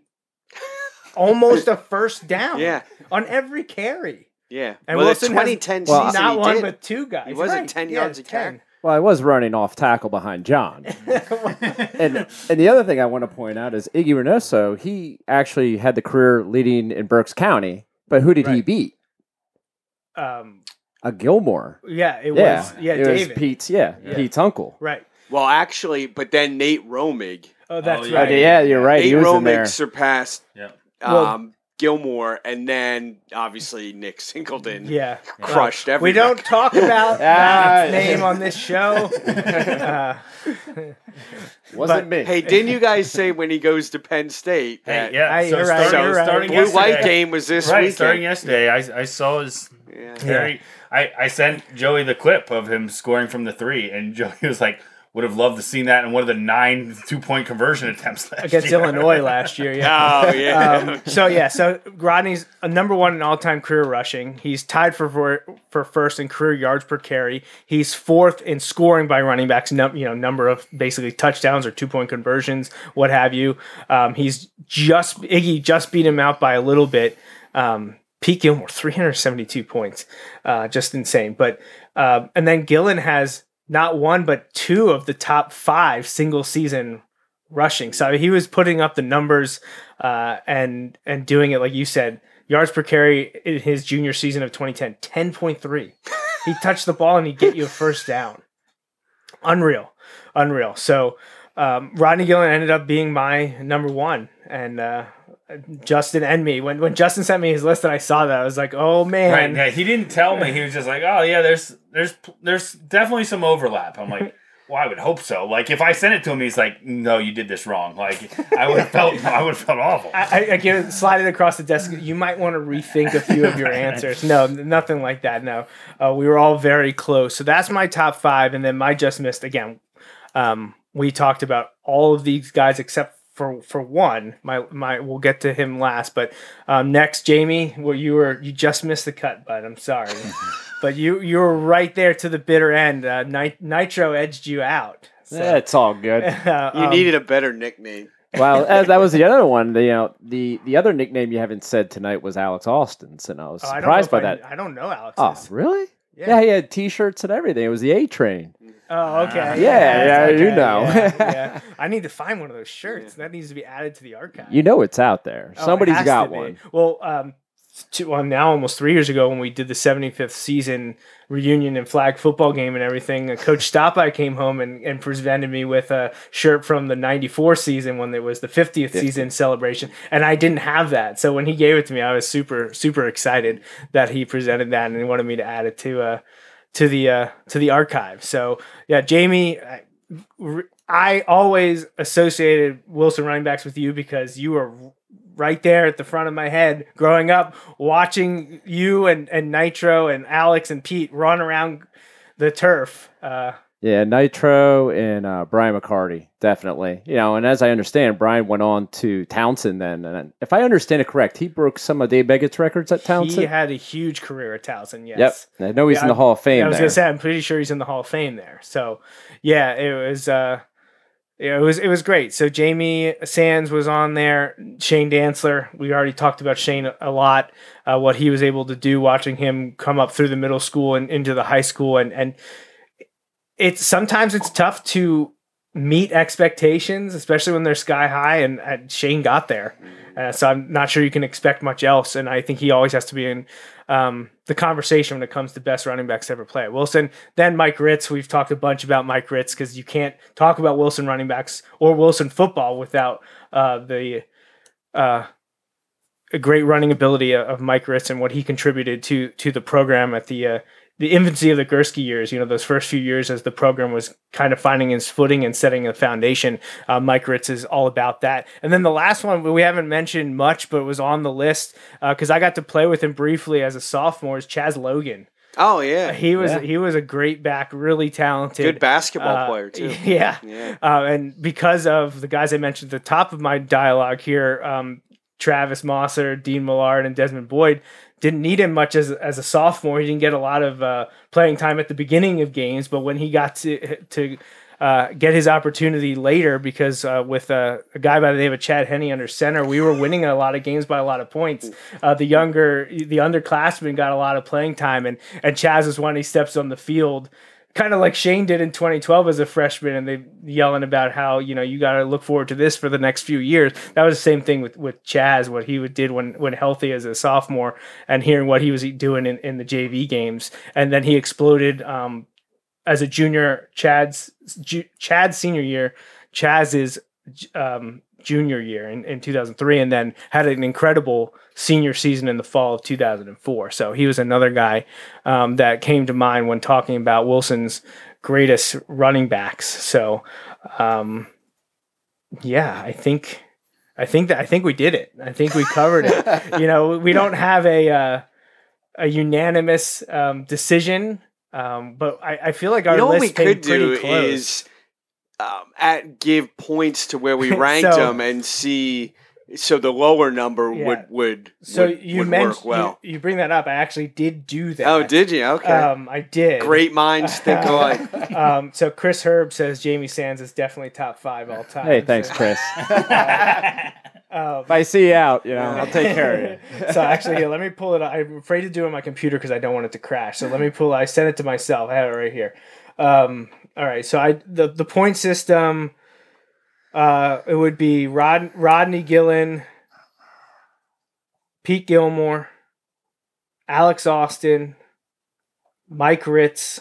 A: almost a first down.
C: Yeah.
A: On every carry.
C: Yeah.
A: And well, Wilson 2010 has well, not one
C: did.
A: but two guys.
C: He wasn't right. 10 yeah, yards a carry.
D: Well, I was running off tackle behind John. and and the other thing I want to point out is Iggy Reynoso, he actually had the career leading in Berks County, but who did right. he beat?
A: Um
D: a Gilmore.
A: Yeah, it
D: Yeah,
A: was. Yeah,
D: it
A: David.
D: was Pete's. Yeah,
A: Yeah.
D: Pete's uncle.
A: Right.
C: Well, actually, but then Nate Romig.
A: Oh, that's
B: Oh, yeah.
A: Right.
D: yeah, you're right.
C: Nate
D: he was in
C: Romig
D: there.
C: surpassed
B: Yeah.
C: um,
A: Well-
C: Gilmore, and then obviously Nick Singleton
A: Yeah.
C: crushed
A: We don't talk about that name on this show. Uh,
D: Wasn't
A: but-
D: me.
C: Hey, didn't you guys say when he goes to Penn State?
B: Hey,
C: that
B: yeah.
A: Hey,
B: so
A: you're right,
B: starting,
A: you're right.
B: starting
C: Blue
B: yesterday,
C: White game was this
B: right,
C: weekend.
B: starting yesterday, I, I saw his
C: Yeah.
B: very. I, I sent Joey the clip of him scoring from the three, and Joey was like, "Would have loved to seen that in one of the nine two point conversion attempts last
A: against
B: year.
A: Illinois last year. Yeah.
C: Oh yeah.
A: Um, so yeah, so Rodney's a number one in all-time career rushing. He's tied for, for for first in career yards per carry. He's fourth in scoring by running backs. Num- you know, number of basically touchdowns or two-point conversions, what have you. Um, he's just Iggy just beat him out by a little bit. Um, Pete Gilmore, 372 points, uh, just insane. But um, and then Gillen has not one but two of the top five single season rushing. So he was putting up the numbers uh, and and doing it like you said. Yards per carry in his junior season of 2010, 10.3. he touched the ball and he'd get you a first down. Unreal, unreal. So um, Rodney Gillen ended up being my number one, and uh, Justin and me. When when Justin sent me his list and I saw that, I was like, oh man,
B: Right, yeah, he didn't tell me. He was just like, "Oh yeah, there's there's there's definitely some overlap." I'm like, "Well, I would hope so." Like if I sent it to him, he's like, "No, you did this wrong." Like I would have felt I would have felt awful.
A: I, I, I give it, slide it across the desk. You might want to rethink a few of your answers. No, nothing like that. No, uh, we were all very close. So that's my top five, and then my just missed again. Um, we talked about all of these guys except for for one. My my we'll get to him last, but um, next, Jamie, well, you were you just missed the cut, bud. I'm sorry, but you you were right there to the bitter end. Uh, Nit- Nitro edged you out. So,
D: Yeah, it's all good.
A: uh,
C: You
A: um,
C: needed a better nickname.
D: well, uh, that was the other one. The, you know, the the other nickname you haven't said tonight was Alex Austin, and I was
A: oh, I
D: surprised
A: if
D: by
A: I-
D: that.
A: I don't know Alex.
D: Oh, really?
A: Yeah.
D: Yeah. he had T-shirts and everything. It was the A Train.
A: Oh, okay.
D: Yeah, yeah, you know.
A: yeah, yeah. I need to find one of those shirts. That needs to be added to the archive.
D: You know it's out there.
A: Oh, it
D: Somebody's
A: has
D: got one.
A: Well, um, two, well, now almost three years ago when we did the 75th season reunion and flag football game and everything, Coach Stopai came home and, and presented me with a shirt from the 94 season when it was the 50th season celebration. And I didn't have that. So when he gave it to me, I was super, super excited that he presented that and he wanted me to add it to, uh, to the uh, to the archive. So yeah, Jamie, I, I always associated Wilson running backs with you because you were right there at the front of my head growing up, watching you and, and Nitro and Alex and Pete run around the turf. Uh,
D: Yeah, Nitro and uh, Brian McCarty, definitely. You know, and as I understand, Brian went on to Towson then, and if I understand it correct, he broke some of Dave Meggett's records at Towson.
A: he had a huge career at Towson. Yes.
D: Yep, I know he's
A: Yeah,
D: in the Hall of Fame.
A: I was gonna say I'm pretty sure he's in the Hall of Fame there. So yeah, it was uh yeah, it was it was great. So Jamie Sands was on there. Shane Dantzler, we already talked about Shane a lot. Uh, what he was able to do, watching him come up through the middle school and into the high school, and and it's sometimes it's tough to meet expectations, especially when they're sky high. And, and Shane got there, uh, so I'm not sure you can expect much else. And I think he always has to be in um, the conversation when it comes to best running backs ever play. Wilson, then Mike Ritz. We've talked a bunch about Mike Ritz because you can't talk about Wilson running backs or Wilson football without uh, the uh, great running ability of Mike Ritz and what he contributed to to the program at the uh, the infancy of the Gursky years. You know, those first few years as the program was kind of finding its footing and setting a foundation. Uh, Mike Ritz is all about that. And then the last one we haven't mentioned much, but was on the list because I got to play with him briefly as a sophomore. Is Chaz Logan.
C: Oh yeah,
A: He was
D: Yeah.
A: he was a great back, really talented,
C: good basketball
A: uh,
C: player too.
A: Yeah,
C: Yeah.
A: uh, and because of the guys I mentioned at the top of my dialogue here, um, Travis Mosser, Dean Millard, and Desmond Boyd didn't need him much as, as a sophomore. He didn't get a lot of uh, playing time at the beginning of games, but when he got to to uh, get his opportunity later, because uh, with a guy by the name of Chad Henne under center, we were winning a lot of games by a lot of points. Uh, the younger, the underclassmen got a lot of playing time, and and Chaz is when he steps on the field kind of like Shane did in 2012 as a freshman, and they yelling about how you know you got to look forward to this for the next few years. That was the same thing with with Chaz, what he did when when healthy as a sophomore, and hearing what he was doing in, in the JV games, and then he exploded um, as a junior. Chad's Chad's senior year, Chaz's um, junior year in, in 2003 and then had an incredible senior season in the fall of 2004 so he was another guy um, that came to mind when talking about wilson's greatest running backs. So um, yeah i think i think that i think we did it. I think we covered it. You know we don't have a uh, a unanimous um, decision um, but I, I, feel like our
C: you know
A: list
C: what we could do
A: close.
C: is um, at give points to where we ranked
A: So-
C: them and see. So the lower number
A: Yeah.
C: would would
A: So
C: would,
A: you
C: would
A: mentioned
C: work well.
A: you, you bring that up. I actually did do that.
C: oh, did you? Okay,
A: Um, I did.
C: great minds think alike.
A: um, so Chris Herb says Jamie Sands is definitely top five all time.
D: Hey, thanks,
A: So,
D: Chris.
A: um,
D: if I see you out, you know, I'll take care of you.
A: so actually, here, let me pull it. up. I'm afraid to do it on my computer because I don't want it to crash. So let me pull. I sent it to myself. I have it right here. Um, all right. So I the the point system. Uh, it would be Rod Rodney Gillen, Pete Gilmore, Alex Austin, Mike Ritz,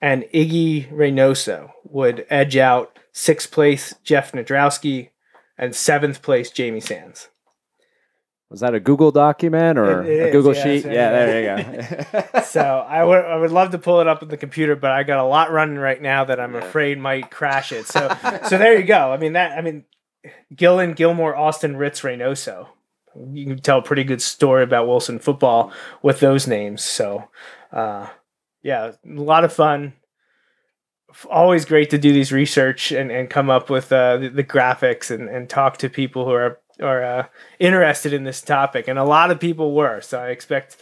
A: and Iggy Reynoso would edge out sixth place Jeff Nadrowski and seventh place Jamie Sands.
D: Was that a Google document or
A: It- it
D: a
A: is,
D: Google
A: yeah,
D: sheet? Yeah, there you go.
A: so I would I would love to pull it up on the computer, but I got a lot running right now that I'm afraid might crash it. So so there you go. I mean that I mean Gillen, Gilmore, Austin, Ritz, Reynoso. You can tell a pretty good story about Wilson football with those names. So uh, yeah, a lot of fun. Always great to do these research and, and come up with uh, the, the graphics and, and talk to people who are are uh, interested in this topic, and a lot of people were. So I expect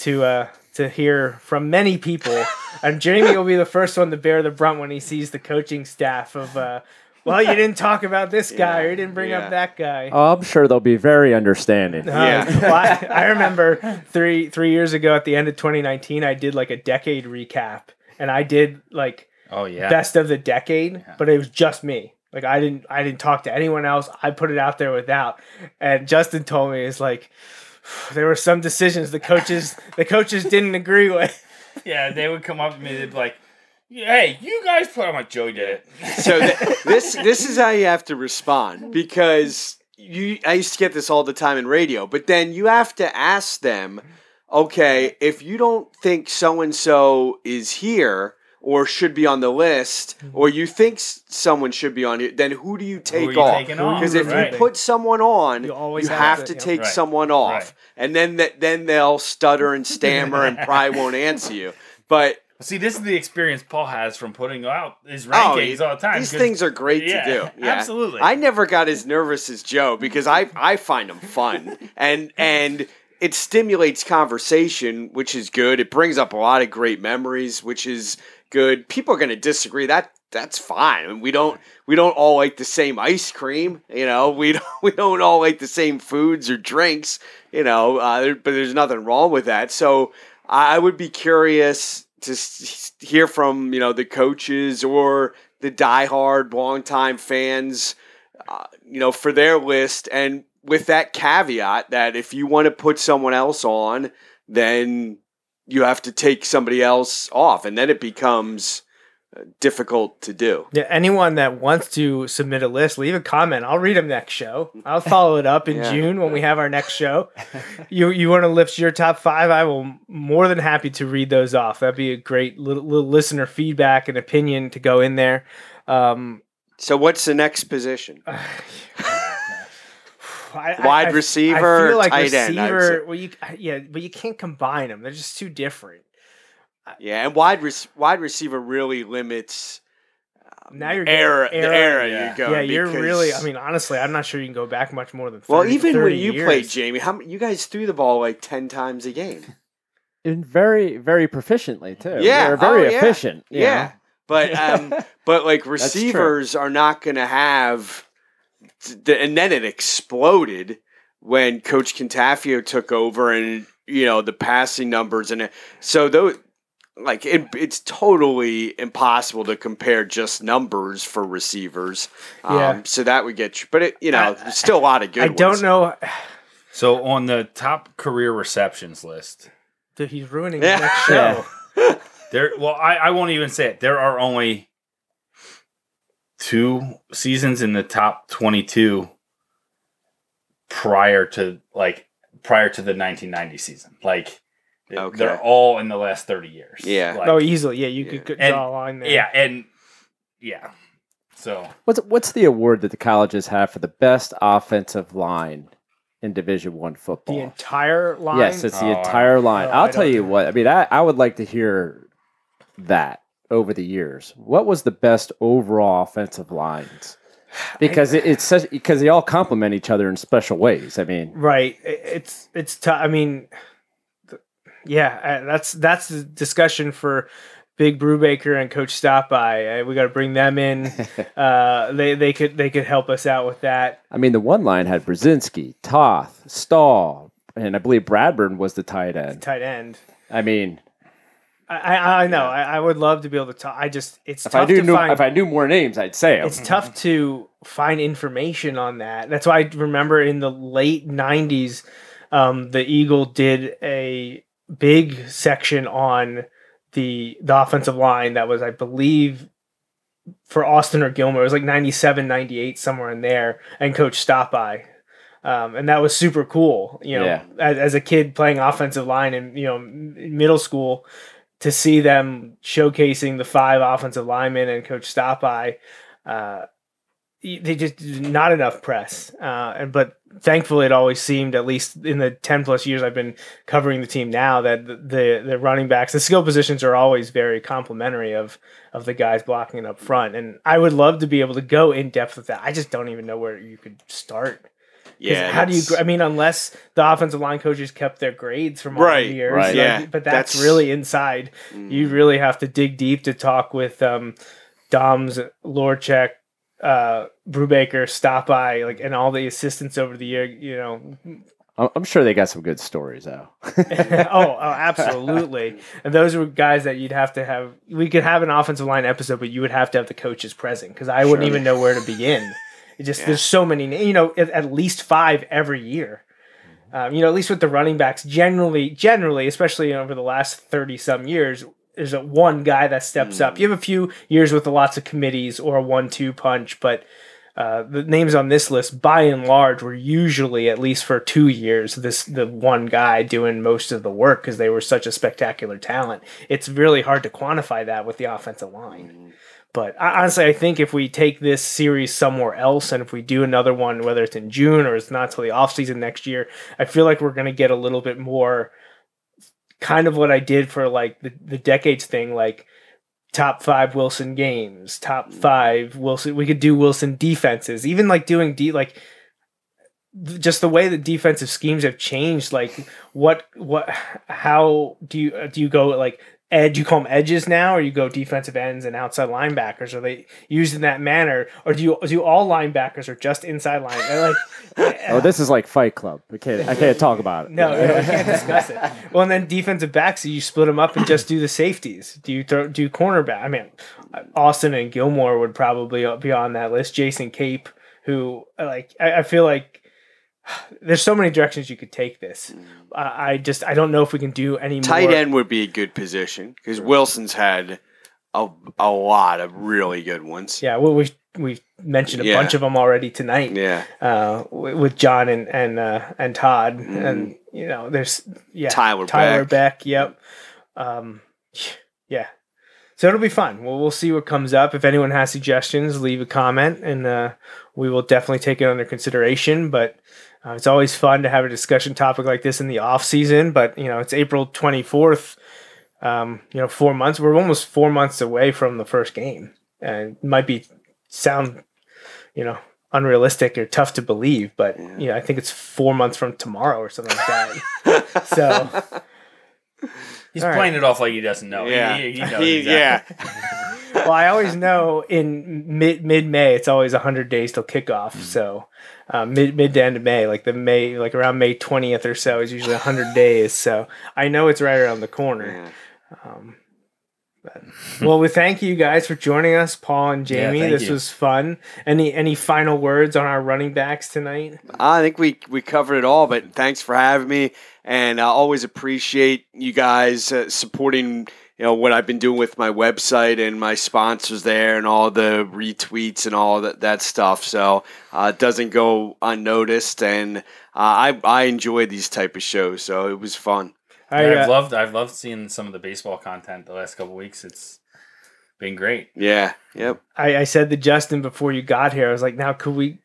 A: to uh, to hear from many people, and Jamie will be the first one to bear the brunt when he sees the coaching staff of. Uh, well, you didn't talk about this guy, or you didn't bring
C: yeah.
A: up that guy.
D: oh, I'm sure they'll be very understanding.
A: Um,
C: Yeah.
A: well, I, I remember three three years ago at the end of 2019, I did like a decade recap, and I did like
B: Oh yeah.
A: best of the decade, but it was just me. Like I didn't I didn't talk to anyone else. I put it out there without. And Justin told me it's like there were some decisions the coaches the coaches didn't agree with.
B: yeah, they would come up to me. They'd be like, "Hey, you guys put." I'm like, "Joey did it."
C: So th- this this is how you have to respond because you I used to get this all the time in radio, but then you have to ask them, okay, if you don't think so and so is here or should be on the list, mm-hmm. or you think someone should be on it, then who do you take
B: you
C: off? Because if
B: Right.
C: you put someone on,
A: You
C: you,
A: always
C: have,
A: have
C: to,
A: to,
C: take
B: Right.
C: someone off,
B: Right.
C: and then that then they'll stutter and stammer and probably won't answer you. But
B: See, this is the experience Paul has from putting out his
C: Oh,
B: rankings all the time.
C: These
B: 'cause-
C: things are great
B: Yeah,
C: to do. Yeah.
B: absolutely.
C: I never got as nervous as Joe because I I find them fun and and it stimulates conversation, which is good. It brings up a lot of great memories, which is good. People are going to disagree. That that's fine. We don't we don't all like the same ice cream. You know, we don't we don't all like the same foods or drinks. You know, uh, but there's nothing wrong with that. So I would be curious to hear from you know the coaches or the diehard longtime fans, uh, you know, for their list, and with that caveat that if you want to put someone else on, then you have to take somebody else off, and then it becomes uh, difficult to do.
A: Yeah, anyone that wants to submit a list, leave a comment. I'll read them next show. I'll follow it up in
C: Yeah.
A: June when we have our next show. you you want to lift your top five? I will more than happy to read those off. That'd be a great little, little listener feedback and opinion to go in there. Um,
C: So, what's the next position?
A: I, I-
C: Wide
A: I-
C: receiver,
A: I feel like
C: tight end, I'd
A: receiver. Well, you yeah, but you can't combine them. They're just too different.
C: Yeah, and wide rec- wide receiver really limits
A: Now you're
C: era,
A: getting
C: the era
B: yeah.
C: you're going.
A: Yeah, you're really. I mean, honestly, I'm not sure you can go back much more than 30,
C: well, even
A: 30
C: when you
A: years.
C: played, Jamie, how m- you guys threw the ball like ten times a game?
D: And very, very proficiently too.
C: Yeah,
D: They're very
C: oh, yeah.
D: efficient.
C: Yeah,
D: know?
C: but um, but like receivers are not going to have, the, and then it exploded when Coach Contafio took over, and you know the passing numbers, and it, so those like it, it's totally impossible to compare just numbers for receivers. Um,
A: Yeah.
C: So that would get you, but it, you know,
A: I-
C: there's still a lot of good.
A: I don't know.
B: So on the top career receptions list,
A: Dude, he's ruining
C: Yeah.
A: the next show.
B: there. Well, I, I won't even say it. There are only two seasons in the top twenty-two prior to like prior to the 1990 season. Like
C: Okay.
B: they're all in the last 30 years.
C: Yeah.
B: Like,
A: oh, easily. Yeah, you
C: Yeah.
A: could, could
B: And-
A: draw a line there.
B: yeah, and yeah. So
D: What's what's the award that the colleges have for the best offensive line in Division One football?
A: The entire line.
D: Yes, it's the
B: Oh, I-
D: entire line.
A: oh,
D: I'll tell you
A: know.
D: what. I mean, I, I would like to hear that over the years. What was the best overall offensive lines? Because it, it's such because they all complement each other in special ways. I mean,
A: Right. I- It's it's tough. I mean, th- yeah, uh, that's that's the discussion for Big Brubaker and Coach Stopai. Uh, we got to bring them in. uh, they they could they could help us out with that.
D: I mean, the one line had Brzezinski, Toth, Stahl, and I believe Bradburn was the tight end.
A: Tight end.
D: I mean,
A: I I, I know. I, I would love to be able to talk. I just it's
D: if I
A: tough
D: knew
A: to
D: knew-
A: find.
D: if I knew more names, I'd say them.
A: it's tough to find information on that. That's why I remember in the late '90s, um, the Eagle did a big section on the the offensive line. That was, I believe, for Austin or Gilmore. It was like 97, 98, somewhere in there. And Coach stopped by. Um, and that was super cool, you know,
D: Yeah.
A: as, as a kid playing offensive line in, you know, middle school to see them showcasing the five offensive linemen and coach Stopai, uh, they just not enough press. Uh, and but thankfully, it always seemed, at least in the ten plus years I've been covering the team now, that the the, running backs, the skill positions are always very complimentary of of the guys blocking it up front. And I would love to be able to go in depth with that. I just don't even know where you could start. 'Cause
C: Yeah.
A: how do you? I mean, unless the offensive line coaches kept their grades from all
C: Right,
A: the years,
D: right.
A: like,
C: Yeah,
A: But that's,
C: that's-
A: really inside.
C: Mm.
A: You really have to dig deep to talk with um, Dom's Lorchek, uh, Brubaker, Stopai, like, and all the assistants over the year. You know,
D: I'm I'm sure they got some good stories though.
A: oh, oh, absolutely. And those were guys that you'd have to have. We could have an offensive line episode, but you would have to have the coaches present because I wouldn't even know where to begin. It just
C: Yeah.
A: there's so many. You know, at, at least five every year. Um, you know, at least with the running backs, generally, generally, especially over the last thirty some years, there's a one guy that steps up. You have a few years with lots of committees or a one-two punch, but uh, the names on this list, by and large, were usually at least for two years this the one guy doing most of the work because they were such a spectacular talent. It's really hard to quantify that with the offensive line. But honestly, I think if we take this series somewhere else, and if we do another one, whether it's in June or it's not till the offseason next year, I feel like we're going to get a little bit more kind of what I did for like the, the decades thing, like top five Wilson games, top five Wilson. We could do Wilson defenses, even like doing D like just the way the defensive schemes have changed. Like what what how do you do you go like edge? You call them edges now, or you go defensive ends and outside linebackers? Are they used in that manner, or do you do all linebackers are just inside line? Like
D: oh, this is like Fight Club. I can't I can't talk about it.
A: no, no, we can't discuss it. Well, and then defensive backs, you split them up and just do the safeties. Do you throw do cornerback? I mean, Austin and Gilmore would probably be on that list. Jason Cape, who like I, I feel like there's so many directions you could take this. I, I just I don't know if we can do any
C: Tight
A: more.
C: end would be a good position because Wilson's had a, a lot of really good ones.
A: Yeah, well, we've we've mentioned a
C: Yeah.
A: bunch of them already tonight.
C: Yeah.
A: uh, w- with John and and uh, and Todd,
C: Mhm.
A: and you know, there's yeah,
C: Tyler
A: Tyler
C: Beck.
A: Beck. Yep. Um, yeah. So it'll be fun. Well, we'll see what comes up. If anyone has suggestions, leave a comment, and uh, we will definitely take it under consideration. But uh, it's always fun to have a discussion topic like this in the off season. But you know, it's April twenty fourth. Um, you know, four months. We're almost four months away from the first game, and it might be sound, you know, unrealistic or tough to believe, but
C: Yeah.
A: you know, I think it's four months from tomorrow or something like that. so
B: he's
A: All right.
B: playing it off like he doesn't know.
C: yeah.
B: He, he knows exactly.
C: yeah.
A: well, I always know in mid mid May it's always hundred days till kickoff. So uh, mid mid to end of May, like the May, like around May twentieth or so, is usually hundred days. So I know it's right around the corner.
C: Yeah.
A: Um, well, we thank you guys for joining us, Paul and Jamie.
B: thank
A: this
B: you.
A: was fun. Any any final words on our running backs tonight?
C: I think we we covered it all, but thanks for having me, and I always appreciate you guys uh, supporting. You know what I've been doing with my website and my sponsors there, and all the retweets and all that that stuff. So uh, it doesn't go unnoticed, and uh, I I enjoy these type of shows, so it was fun.
A: I,
B: Yeah,
A: uh,
B: I've loved I've loved seeing some of the baseball content the last couple weeks. It's been great.
C: Yeah, yep.
A: I, I said to Justin before you got here, I was like, now could we could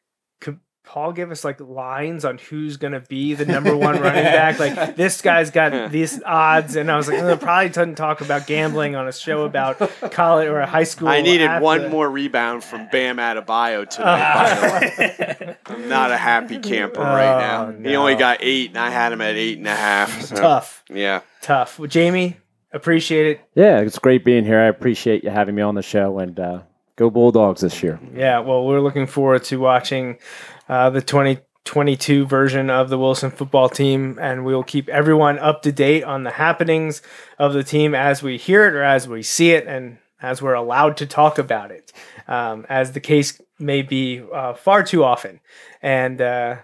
A: Paul give us like lines on who's gonna be the number one running back? Like this guy's got these odds, and I was like, "Uh, probably doesn't talk about gambling on a show about college or a high school.
C: I needed one more rebound from Bam Adebayo tonight. by the way. I'm not a happy camper right now.
A: Oh,
C: He only got eight, and I had him at eight and a half. so,
A: Tough,
C: Yeah.
A: tough. Well, Jamie, appreciate it.
D: Yeah, it's great being here. I appreciate you having me on the show, and uh, go Bulldogs this year.
A: Yeah, well, we're looking forward to watching uh, the 2022 version of the Wilson football team, and we'll keep everyone up to date on the happenings of the team as we hear it or as we see it, and as we're allowed to talk about it, um, as the case may be uh, far too often. And uh,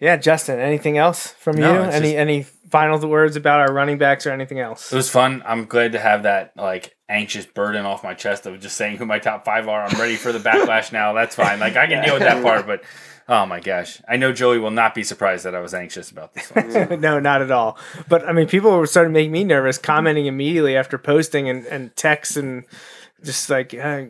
A: yeah, Justin, anything else from
B: No,
A: you? Any
B: just-
A: any final words about our running backs or anything else?
B: It was fun. I'm glad to have that like anxious burden off my chest of just saying who my top five are. I'm ready for the backlash now. That's fine. Like I can deal with that part, but oh my gosh, I know Joey will not be surprised that I was anxious about this one. So.
A: no, not at all. But I mean, people were starting to make me nervous, commenting immediately after posting and, and texts and just like uh,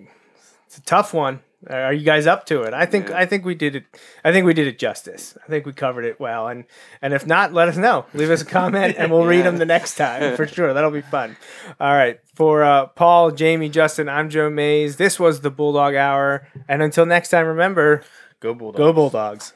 A: it's a tough one. Are you guys up to it? I think I think we did it. I think we did it justice. I think we covered it well. And and if not, let us know. Leave us a comment and we'll read them the next time for sure. That'll be fun. All right. For uh, Paul, Jamie, Justin, I'm Joe Mays. This was the Bulldog Hour. And until next time, remember,
B: Go Bulldogs.
A: go Bulldogs.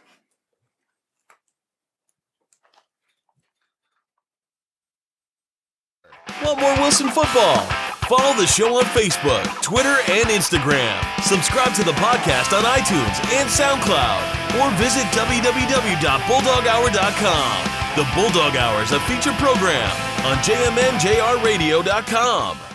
E: Want more Wilson football? Follow the show on Facebook, Twitter, and Instagram. Subscribe to the podcast on iTunes and SoundCloud, or visit www.bulldoghour.com. The Bulldog Hour is a feature program on jmnjrradio.com.